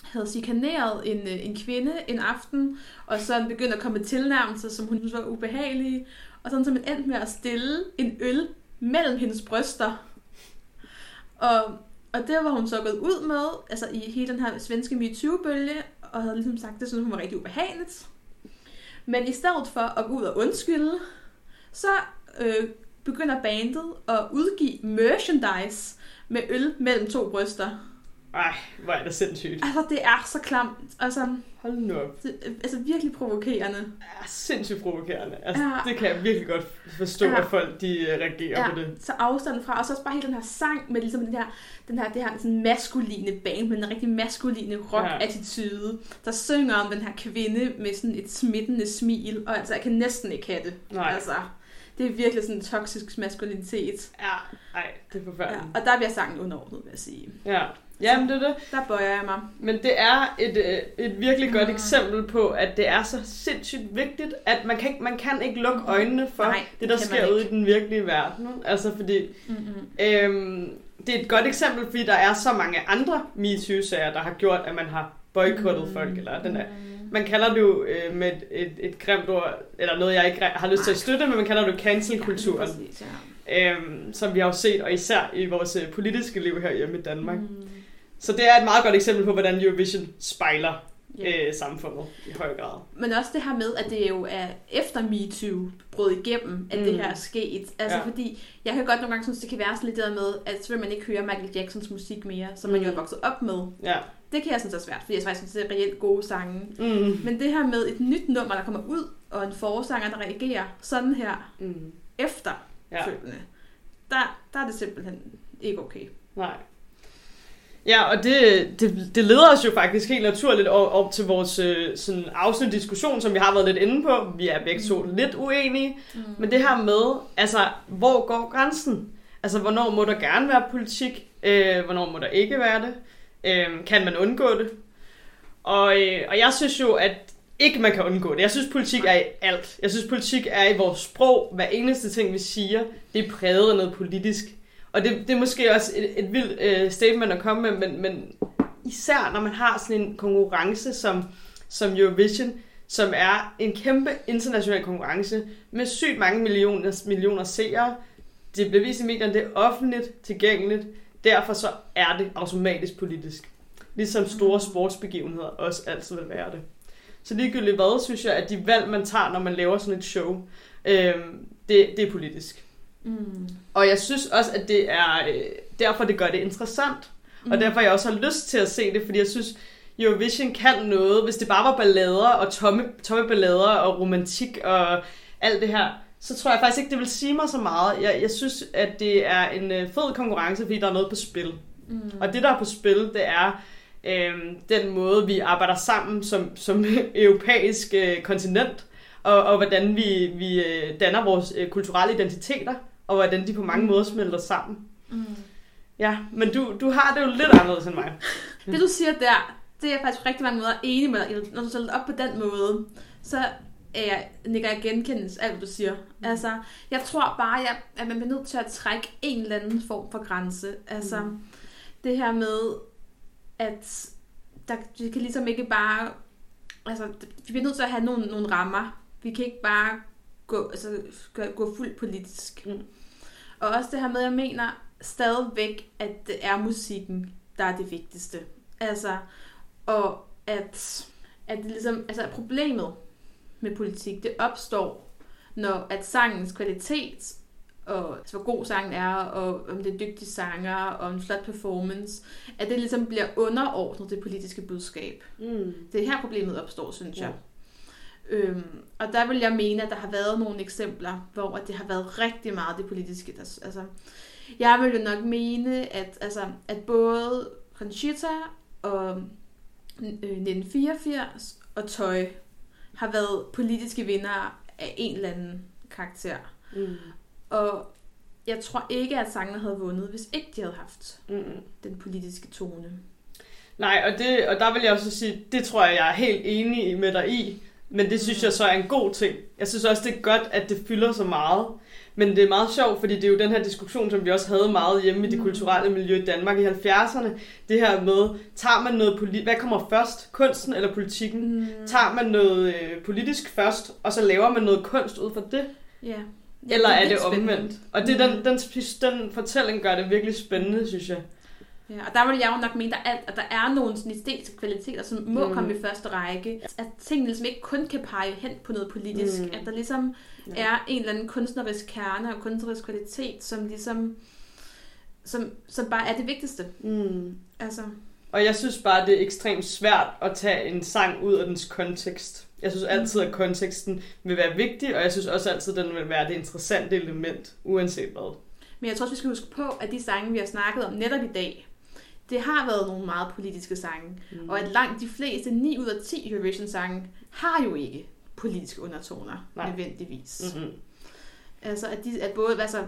havde chikaneret en, øh, en kvinde en aften, og så begyndte at komme med tilnærmelser, som hun synes var ubehagelige, og sådan som endte med at stille en øl mellem hendes bryster. Og, og det var hun så gået ud med, altså i hele den her svenske MeToo-bølge, og havde ligesom sagt, det synes hun var rigtig ubehageligt. Men i stedet for at gå ud og undskylde, så øh, begynder bandet at udgive merchandise med øl mellem to bryster. Ej, hvor er det sindssygt. Altså, det er så klamt. Altså, Hold nu op. det, altså virkelig provokerende. Er sindssygt provokerende. Altså, Ja. det kan jeg virkelig godt forstå, Ja. at folk de øh, reagerer Ja, på det. så afstanden fra, og så også bare hele den her sang med ligesom den her, den her, det her sådan maskuline band, med den rigtig maskuline rock-attitude, der synger om den her kvinde med sådan et smittende smil, og altså, jeg kan næsten ikke have det. Nej. Altså, det er virkelig sådan en toksisk maskulinitet. Ja, ej, det er Ja, forfærdeligt. og der bliver sangen underordnet, vil jeg sige. Ja. Jamen, det er det. Der bøjer jeg mig. Men det er et, øh, et virkelig godt Mm. eksempel på, at det er så sindssygt vigtigt, at man kan ikke, man kan ikke lukke øjnene for Nej, det, der sker ude i den virkelige verden. Altså, fordi Mm-hmm. øhm, det er et godt eksempel, fordi der er så mange andre MeToo-sager, der har gjort, at man har boykottet Mm. folk. Eller den er, man kalder det jo øh, med et, et, et grimt ord, eller noget, jeg ikke har lyst til at støtte, men man kalder det jo cancel-kulturen, Ja, præcis, ja. øhm, som vi har jo set, og især i vores øh, politiske liv her hjemme i Danmark. Mm. Så det er et meget godt eksempel på, hvordan Eurovision spejler Ja. øh, samfundet i høj grad. Men også det her med, at det jo er efter MeToo brød igennem, at mm. Mm. det her er sket. Altså Ja. fordi, jeg kan godt nogle gange synes, det kan være sådan lidt der med, at så vil man ikke høre Michael Jacksons musik mere, som man jo er Mm. vokset op med. Ja. Det kan jeg synes er svært, fordi jeg faktisk synes, det er reelt gode sange. Mm. Men det her med et nyt nummer, der kommer ud, og en forsanger, der reagerer sådan her Mm. efter Ja. følgende, der, der er det simpelthen ikke okay. Nej. Ja, og det, det, det leder os jo faktisk helt naturligt op, op til vores øh, sådan afsnit diskussion, som vi har været lidt inde på. Vi er begge to lidt uenige. Mm. Men det her med, altså, hvor går grænsen? Altså, hvornår må der gerne være politik? Øh, hvornår må der ikke være det? Øh, kan man undgå det? Og, øh, og jeg synes jo, at ikke man kan undgå det. Jeg synes, politik er i alt. Jeg synes, politik er i vores sprog. Hver eneste ting, vi siger, det er præget af noget politisk. Og det, det er måske også et, et vildt øh, statement at komme med, men, men især når man har sådan en konkurrence som, som Eurovision, som er en kæmpe international konkurrence med sygt mange millioner, millioner seere. Det bliver vist i medierne, det er offentligt tilgængeligt. Derfor så er det automatisk politisk. Ligesom store sportsbegivenheder også altid vil være det. Så ligegyldigt hvad, synes jeg, at de valg, man tager, når man laver sådan et show, øh, det, det er politisk. Mm. Og jeg synes også, at det er øh, derfor, det gør det interessant. Mm. Og derfor jeg også har lyst til at se det, fordi jeg synes, Eurovision kan noget. Hvis det bare var ballader og tomme, tomme ballader og romantik og alt det her, så tror jeg faktisk ikke, det vil sige mig så meget. Jeg, jeg synes, at det er en øh, fed konkurrence, fordi der er noget på spil. Mm. Og det, der er på spil, det er øh, den måde, vi arbejder sammen som, som europæisk øh, kontinent, og, og hvordan vi, vi øh, danner vores øh, kulturelle identiteter, og hvordan de på mange måder smelter sammen. Mm. Ja, men du, du har det jo lidt anderledes end mig. Det du siger der, det er jeg faktisk på rigtig mange måder enig med dig. Når du sætter det op på den måde, så er jeg, nikker jeg genkendelse alt, hvad du siger. Mm. Altså, jeg tror bare, jeg, at man bliver nødt til at trække en eller anden form for grænse. Altså, mm. det her med, at der, vi kan ligesom ikke bare... Altså, vi bliver nødt til at have nogle, nogle rammer. Vi kan ikke bare gå, altså, gå, fuldt politisk. Mm. Og også det her med, jeg mener stadigvæk, at det er musikken, der er det vigtigste. Altså, og at, at det ligesom, altså problemet med politik, det opstår, når at sangens kvalitet, og altså, hvor god sangen er, og om det er dygtige sanger, og en flot performance, at det ligesom bliver underordnet det politiske budskab. Mm. Det er her problemet opstår, synes Ja. jeg. Øhm, og der vil jeg mene, at der har været nogle eksempler, hvor det har været rigtig meget det politiske. Der, altså, jeg vil jo nok mene, at, altså, at både Conchita og øh, 1984 og Tøj har været politiske vinder af en eller anden karakter. Mm. Og jeg tror ikke, at sangene havde vundet, hvis ikke de havde haft Mm. den politiske tone. Nej, og, det, og der vil jeg også sige, det tror jeg, jeg er helt enig med dig i. Men det synes jeg så er en god ting. Jeg synes også, det er godt, at det fylder så meget. Men det er meget sjovt, fordi det er jo den her diskussion, som vi også havde meget hjemme i det Mm. kulturelle miljø i Danmark i 70'erne. Det her med, tager man noget politi- hvad kommer først? Kunsten eller politikken? Mm. Tager man noget øh, politisk først, og så laver man noget kunst ud fra det? Ja. Eller er det lidt spændende. omvendt? Og det, er den, Mm. den, den fortælling gør det virkelig spændende, synes jeg. Ja, og der vil jeg jo nok mene, er, at der er nogle sådan æstetiske kvaliteter, som må Mm. mm. komme i første række. At tingene ligesom ikke kun kan pege hen på noget politisk. Mm. Mm. At der ligesom Ja. ja. er en eller anden kunstnerisk kerne og kunstnerisk kvalitet, som ligesom som, som bare er det vigtigste. Mm. Altså, Og jeg synes bare, det er ekstremt svært at tage en sang ud af dens kontekst. Jeg synes altid, at konteksten vil være vigtig, og jeg synes også altid, at den vil være det interessante element, uanset hvad. Men jeg tror også, vi skal huske på, at de sange, vi har snakket om netop i dag, det har været nogle meget politiske sange. Mm. Og at langt de fleste, 9 ud af 10 Eurovision-sange, har jo ikke politiske undertoner, Nej. nødvendigvis. Mm-hmm. Altså, at, de, at både, altså,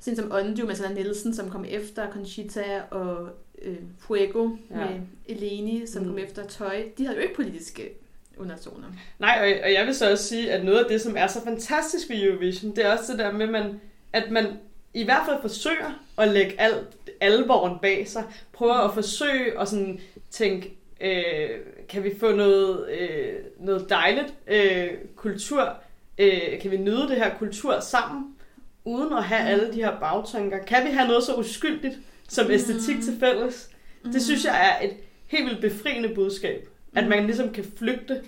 sådan som Ondo med Sanna Nielsen, som kom efter Conchita, og øh, Fuego Ja. med Eleni, som mm. kom efter Tøj, de havde jo ikke politiske undertoner. Nej, og, og jeg vil så også sige, at noget af det, som er så fantastisk ved Eurovision, det er også det der med, man, at man i hvert fald forsøger at lægge al, alvoren bag sig. Prøver at forsøge at sådan tænke, øh, kan vi få noget, øh, noget dejligt øh, kultur, øh, kan vi nyde det her kultur sammen, uden at have alle de her bagtanker? Kan vi have noget så uskyldigt som æstetik til fælles? Det synes jeg er et helt vildt befriende budskab. At man ligesom kan flygte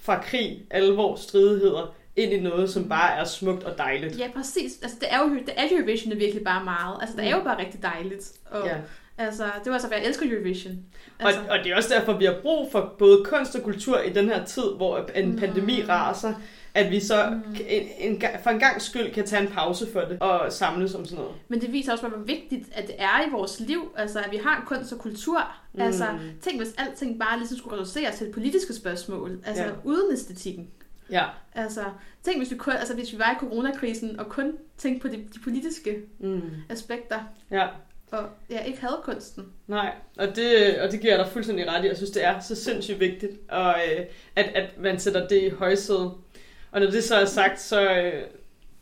fra krig, alvor, stridigheder, ind i noget, som bare er smukt og dejligt. Ja, præcis. Altså, det er jo det er Eurovision er virkelig bare meget. Altså, det er jo bare rigtig dejligt. Og, Mm. Ja. Altså, det var altså, jeg elsker Eurovision. Og, Altså, og det er også derfor, vi har brug for både kunst og kultur i den her tid, hvor en Mm. pandemi raser, at vi så en, en, ga- for en gang skyld kan tage en pause for det og samles om sådan noget. Men det viser også, hvor vigtigt at det er i vores liv. Altså, at vi har kunst og kultur. Mm. Altså, tænk hvis alting bare ligesom skulle reduceres til politiske spørgsmål. Altså, ja. uden æstetikken. Ja. Altså, tænk hvis vi, kun, altså, hvis vi var i coronakrisen og kun tænkte på de, de politiske Mm. aspekter. Ja. Og ja, ikke havde kunsten. Nej, og det, og det giver jeg dig fuldstændig ret i. Jeg synes, det er så sindssygt vigtigt, og, øh, at, at man sætter det i højsædet. Og når det så er sagt, så, øh,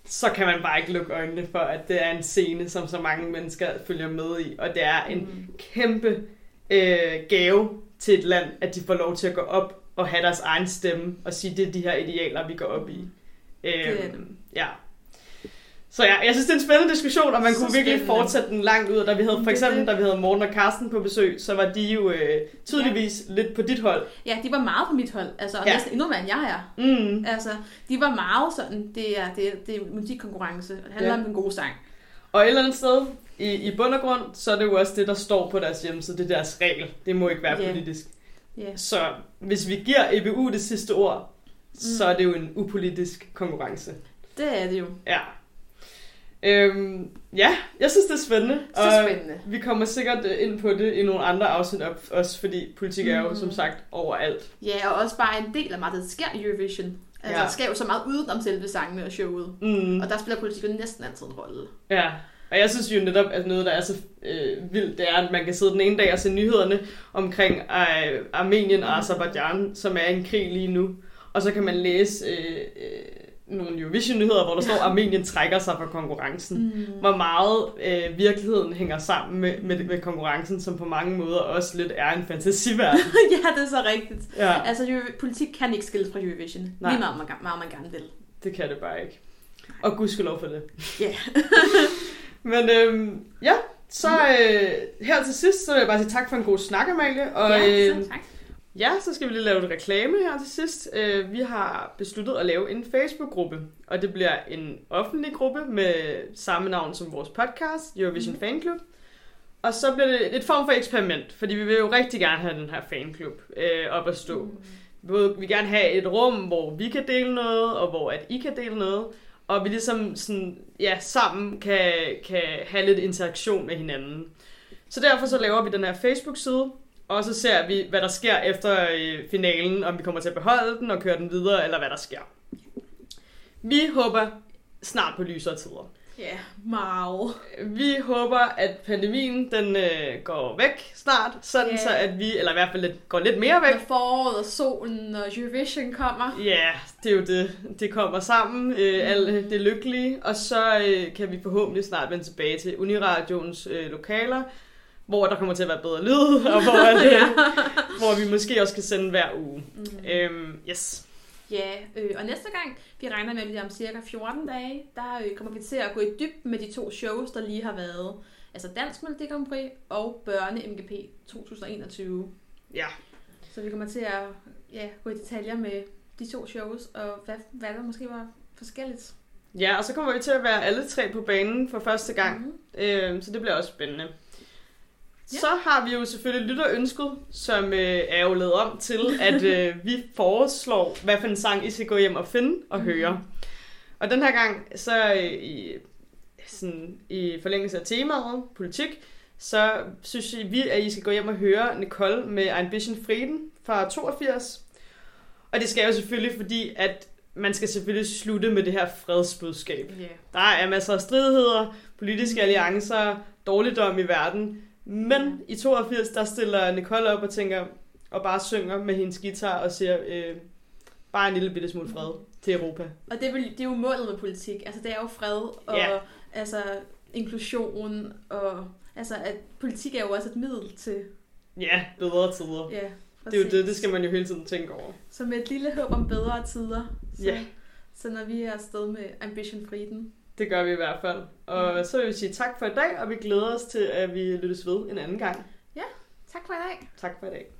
så kan man bare ikke lukke øjnene for, at det er en scene, som så mange mennesker følger med i. Og det er en Mm. kæmpe øh, gave til et land, at de får lov til at gå op og have deres egen stemme og sige, det er de her idealer, vi går op i. Øh, er det. Ja. Så ja, jeg synes, det er en spændende diskussion, og man Så kunne virkelig spændende. fortsætte den langt ud. Da vi havde, for eksempel, da vi havde Morten og Karsten på besøg, så var de jo øh, tydeligvis ja. lidt på dit hold. Ja, de var meget på mit hold. Altså, og Ja. næsten endnu mere end jeg er. Mm. Altså, de var meget sådan, det er, det er, det er musikkonkurrence. Det handler Ja. om en god sang. Og et eller andet sted, i, i bund og grund, så er det jo også det, der står på deres hjemmeside. Det er deres regel. Det må ikke være Ja. politisk. Ja. Så hvis vi giver EBU det sidste ord, Mm. så er det jo en upolitisk konkurrence. Det er det jo. Ja. Øhm, ja, jeg synes, det er spændende. Så og spændende. vi kommer sikkert øh, ind på det i nogle andre afsnit op, også fordi politik er jo Mm. som sagt overalt. Ja, og også bare en del af meget, der sker i Eurovision. Altså, ja. der sker jo så meget udenom selve sangene og showet. Mm. Og der spiller politik jo næsten altid en rolle. Ja, og jeg synes jo netop, at noget, der er så øh, vildt, det er, at man kan sidde den ene dag og se nyhederne omkring øh, Armenien og Azerbaijan, som er i en krig lige nu. Og så kan man læse øh, øh, nogle Eurovision-nyheder, hvor der står, at Armenien trækker sig fra konkurrencen. Mm. Hvor meget øh, virkeligheden hænger sammen med, med, med konkurrencen, som på mange måder også lidt er en fantasiverden. ja, det er så rigtigt. ja, Altså, politik kan ikke skilles fra Eurovision. Nej. Lige meget, man, meget man gerne vil. det kan det bare ikke. Og gudskelov for det. Ja. Men øhm, ja, så øh, her til sidst, så vil jeg bare sige tak for en god snak, Amalie. Og, ja, øh, så tak. Ja, så skal vi lige lave et reklame her til sidst. Øh, vi har besluttet at lave en Facebook-gruppe, og det bliver en offentlig gruppe med samme navn som vores podcast, Eurovision Fan Club. Og så bliver det et form for eksperiment, fordi vi vil jo rigtig gerne have den her fanklub øh, op at stå. Både, vi vil gerne have et rum, hvor vi kan dele noget, og hvor at I kan dele noget. Og vi ligesom sådan, ja, sammen kan, kan have lidt interaktion med hinanden. Så derfor så laver vi den her Facebook-side, og så ser vi, hvad der sker efter øh, finalen, om vi kommer til at beholde den og køre den videre, eller hvad der sker. Vi håber snart på lysere tider. Ja, meget. Vi håber, at pandemien den øh, går væk snart, sådan Ja. så at vi, eller i hvert fald lidt, går lidt mere væk. Når foråret og solen og Eurovision kommer. Ja, det er jo det. Det kommer sammen, øh, alt det lykkelige, og så øh, kan vi forhåbentlig snart vende tilbage til Uniradions øh, lokaler, hvor der kommer til at være bedre lyd, og hvor, at, øh, hvor vi måske også kan sende hver uge. Mm. Øhm, yes. Ja, øh, og næste gang, vi regner med, at det om cirka 14 dage, der øh, kommer vi til at gå i dybden med de to shows, der lige har været. Altså Dansk Melodi Grand Prix og Børne MGP 2021. Ja. Så vi kommer til at ja, gå i detaljer med de to shows, og hvad, hvad der måske var forskelligt. ja, og så kommer vi til at være alle tre på banen for første gang, Mm-hmm. øhm, så det bliver også spændende. Ja. Så har vi jo selvfølgelig lytterønsket, som øh, er jo lavet om til, at øh, vi foreslår, hvad for en sang I skal gå hjem og finde og mm. høre. Og den her gang, så øh, i, sådan, i forlængelse af temaet, politik, så synes vi, at I skal gå hjem og høre Nicole med Ambition Frieden fra 82. Og det skal jo selvfølgelig, fordi at man skal selvfølgelig slutte med det her fredsbudskab. Yeah. Der er masser af stridigheder, politiske alliancer, dårligdom i verden. Men i 82, der stiller Nicole op og tænker, og bare synger med hendes guitar og siger, øh, bare en lille bitte smule fred til Europa. Og det er, det er jo målet med politik. Altså, det er jo fred og Ja. altså, inklusion og altså, at politik er jo også et middel til Ja, bedre tider. ja, Det er jo det, det skal man jo hele tiden tænke over. Så med et lille håb om bedre tider, så, Ja. så når vi er afsted med Ambition Frieden. Det gør vi i hvert fald. Og så vil vi sige tak for i dag, og vi glæder os til, at vi lyttes ved en anden gang. Tak for i dag. Tak for i dag.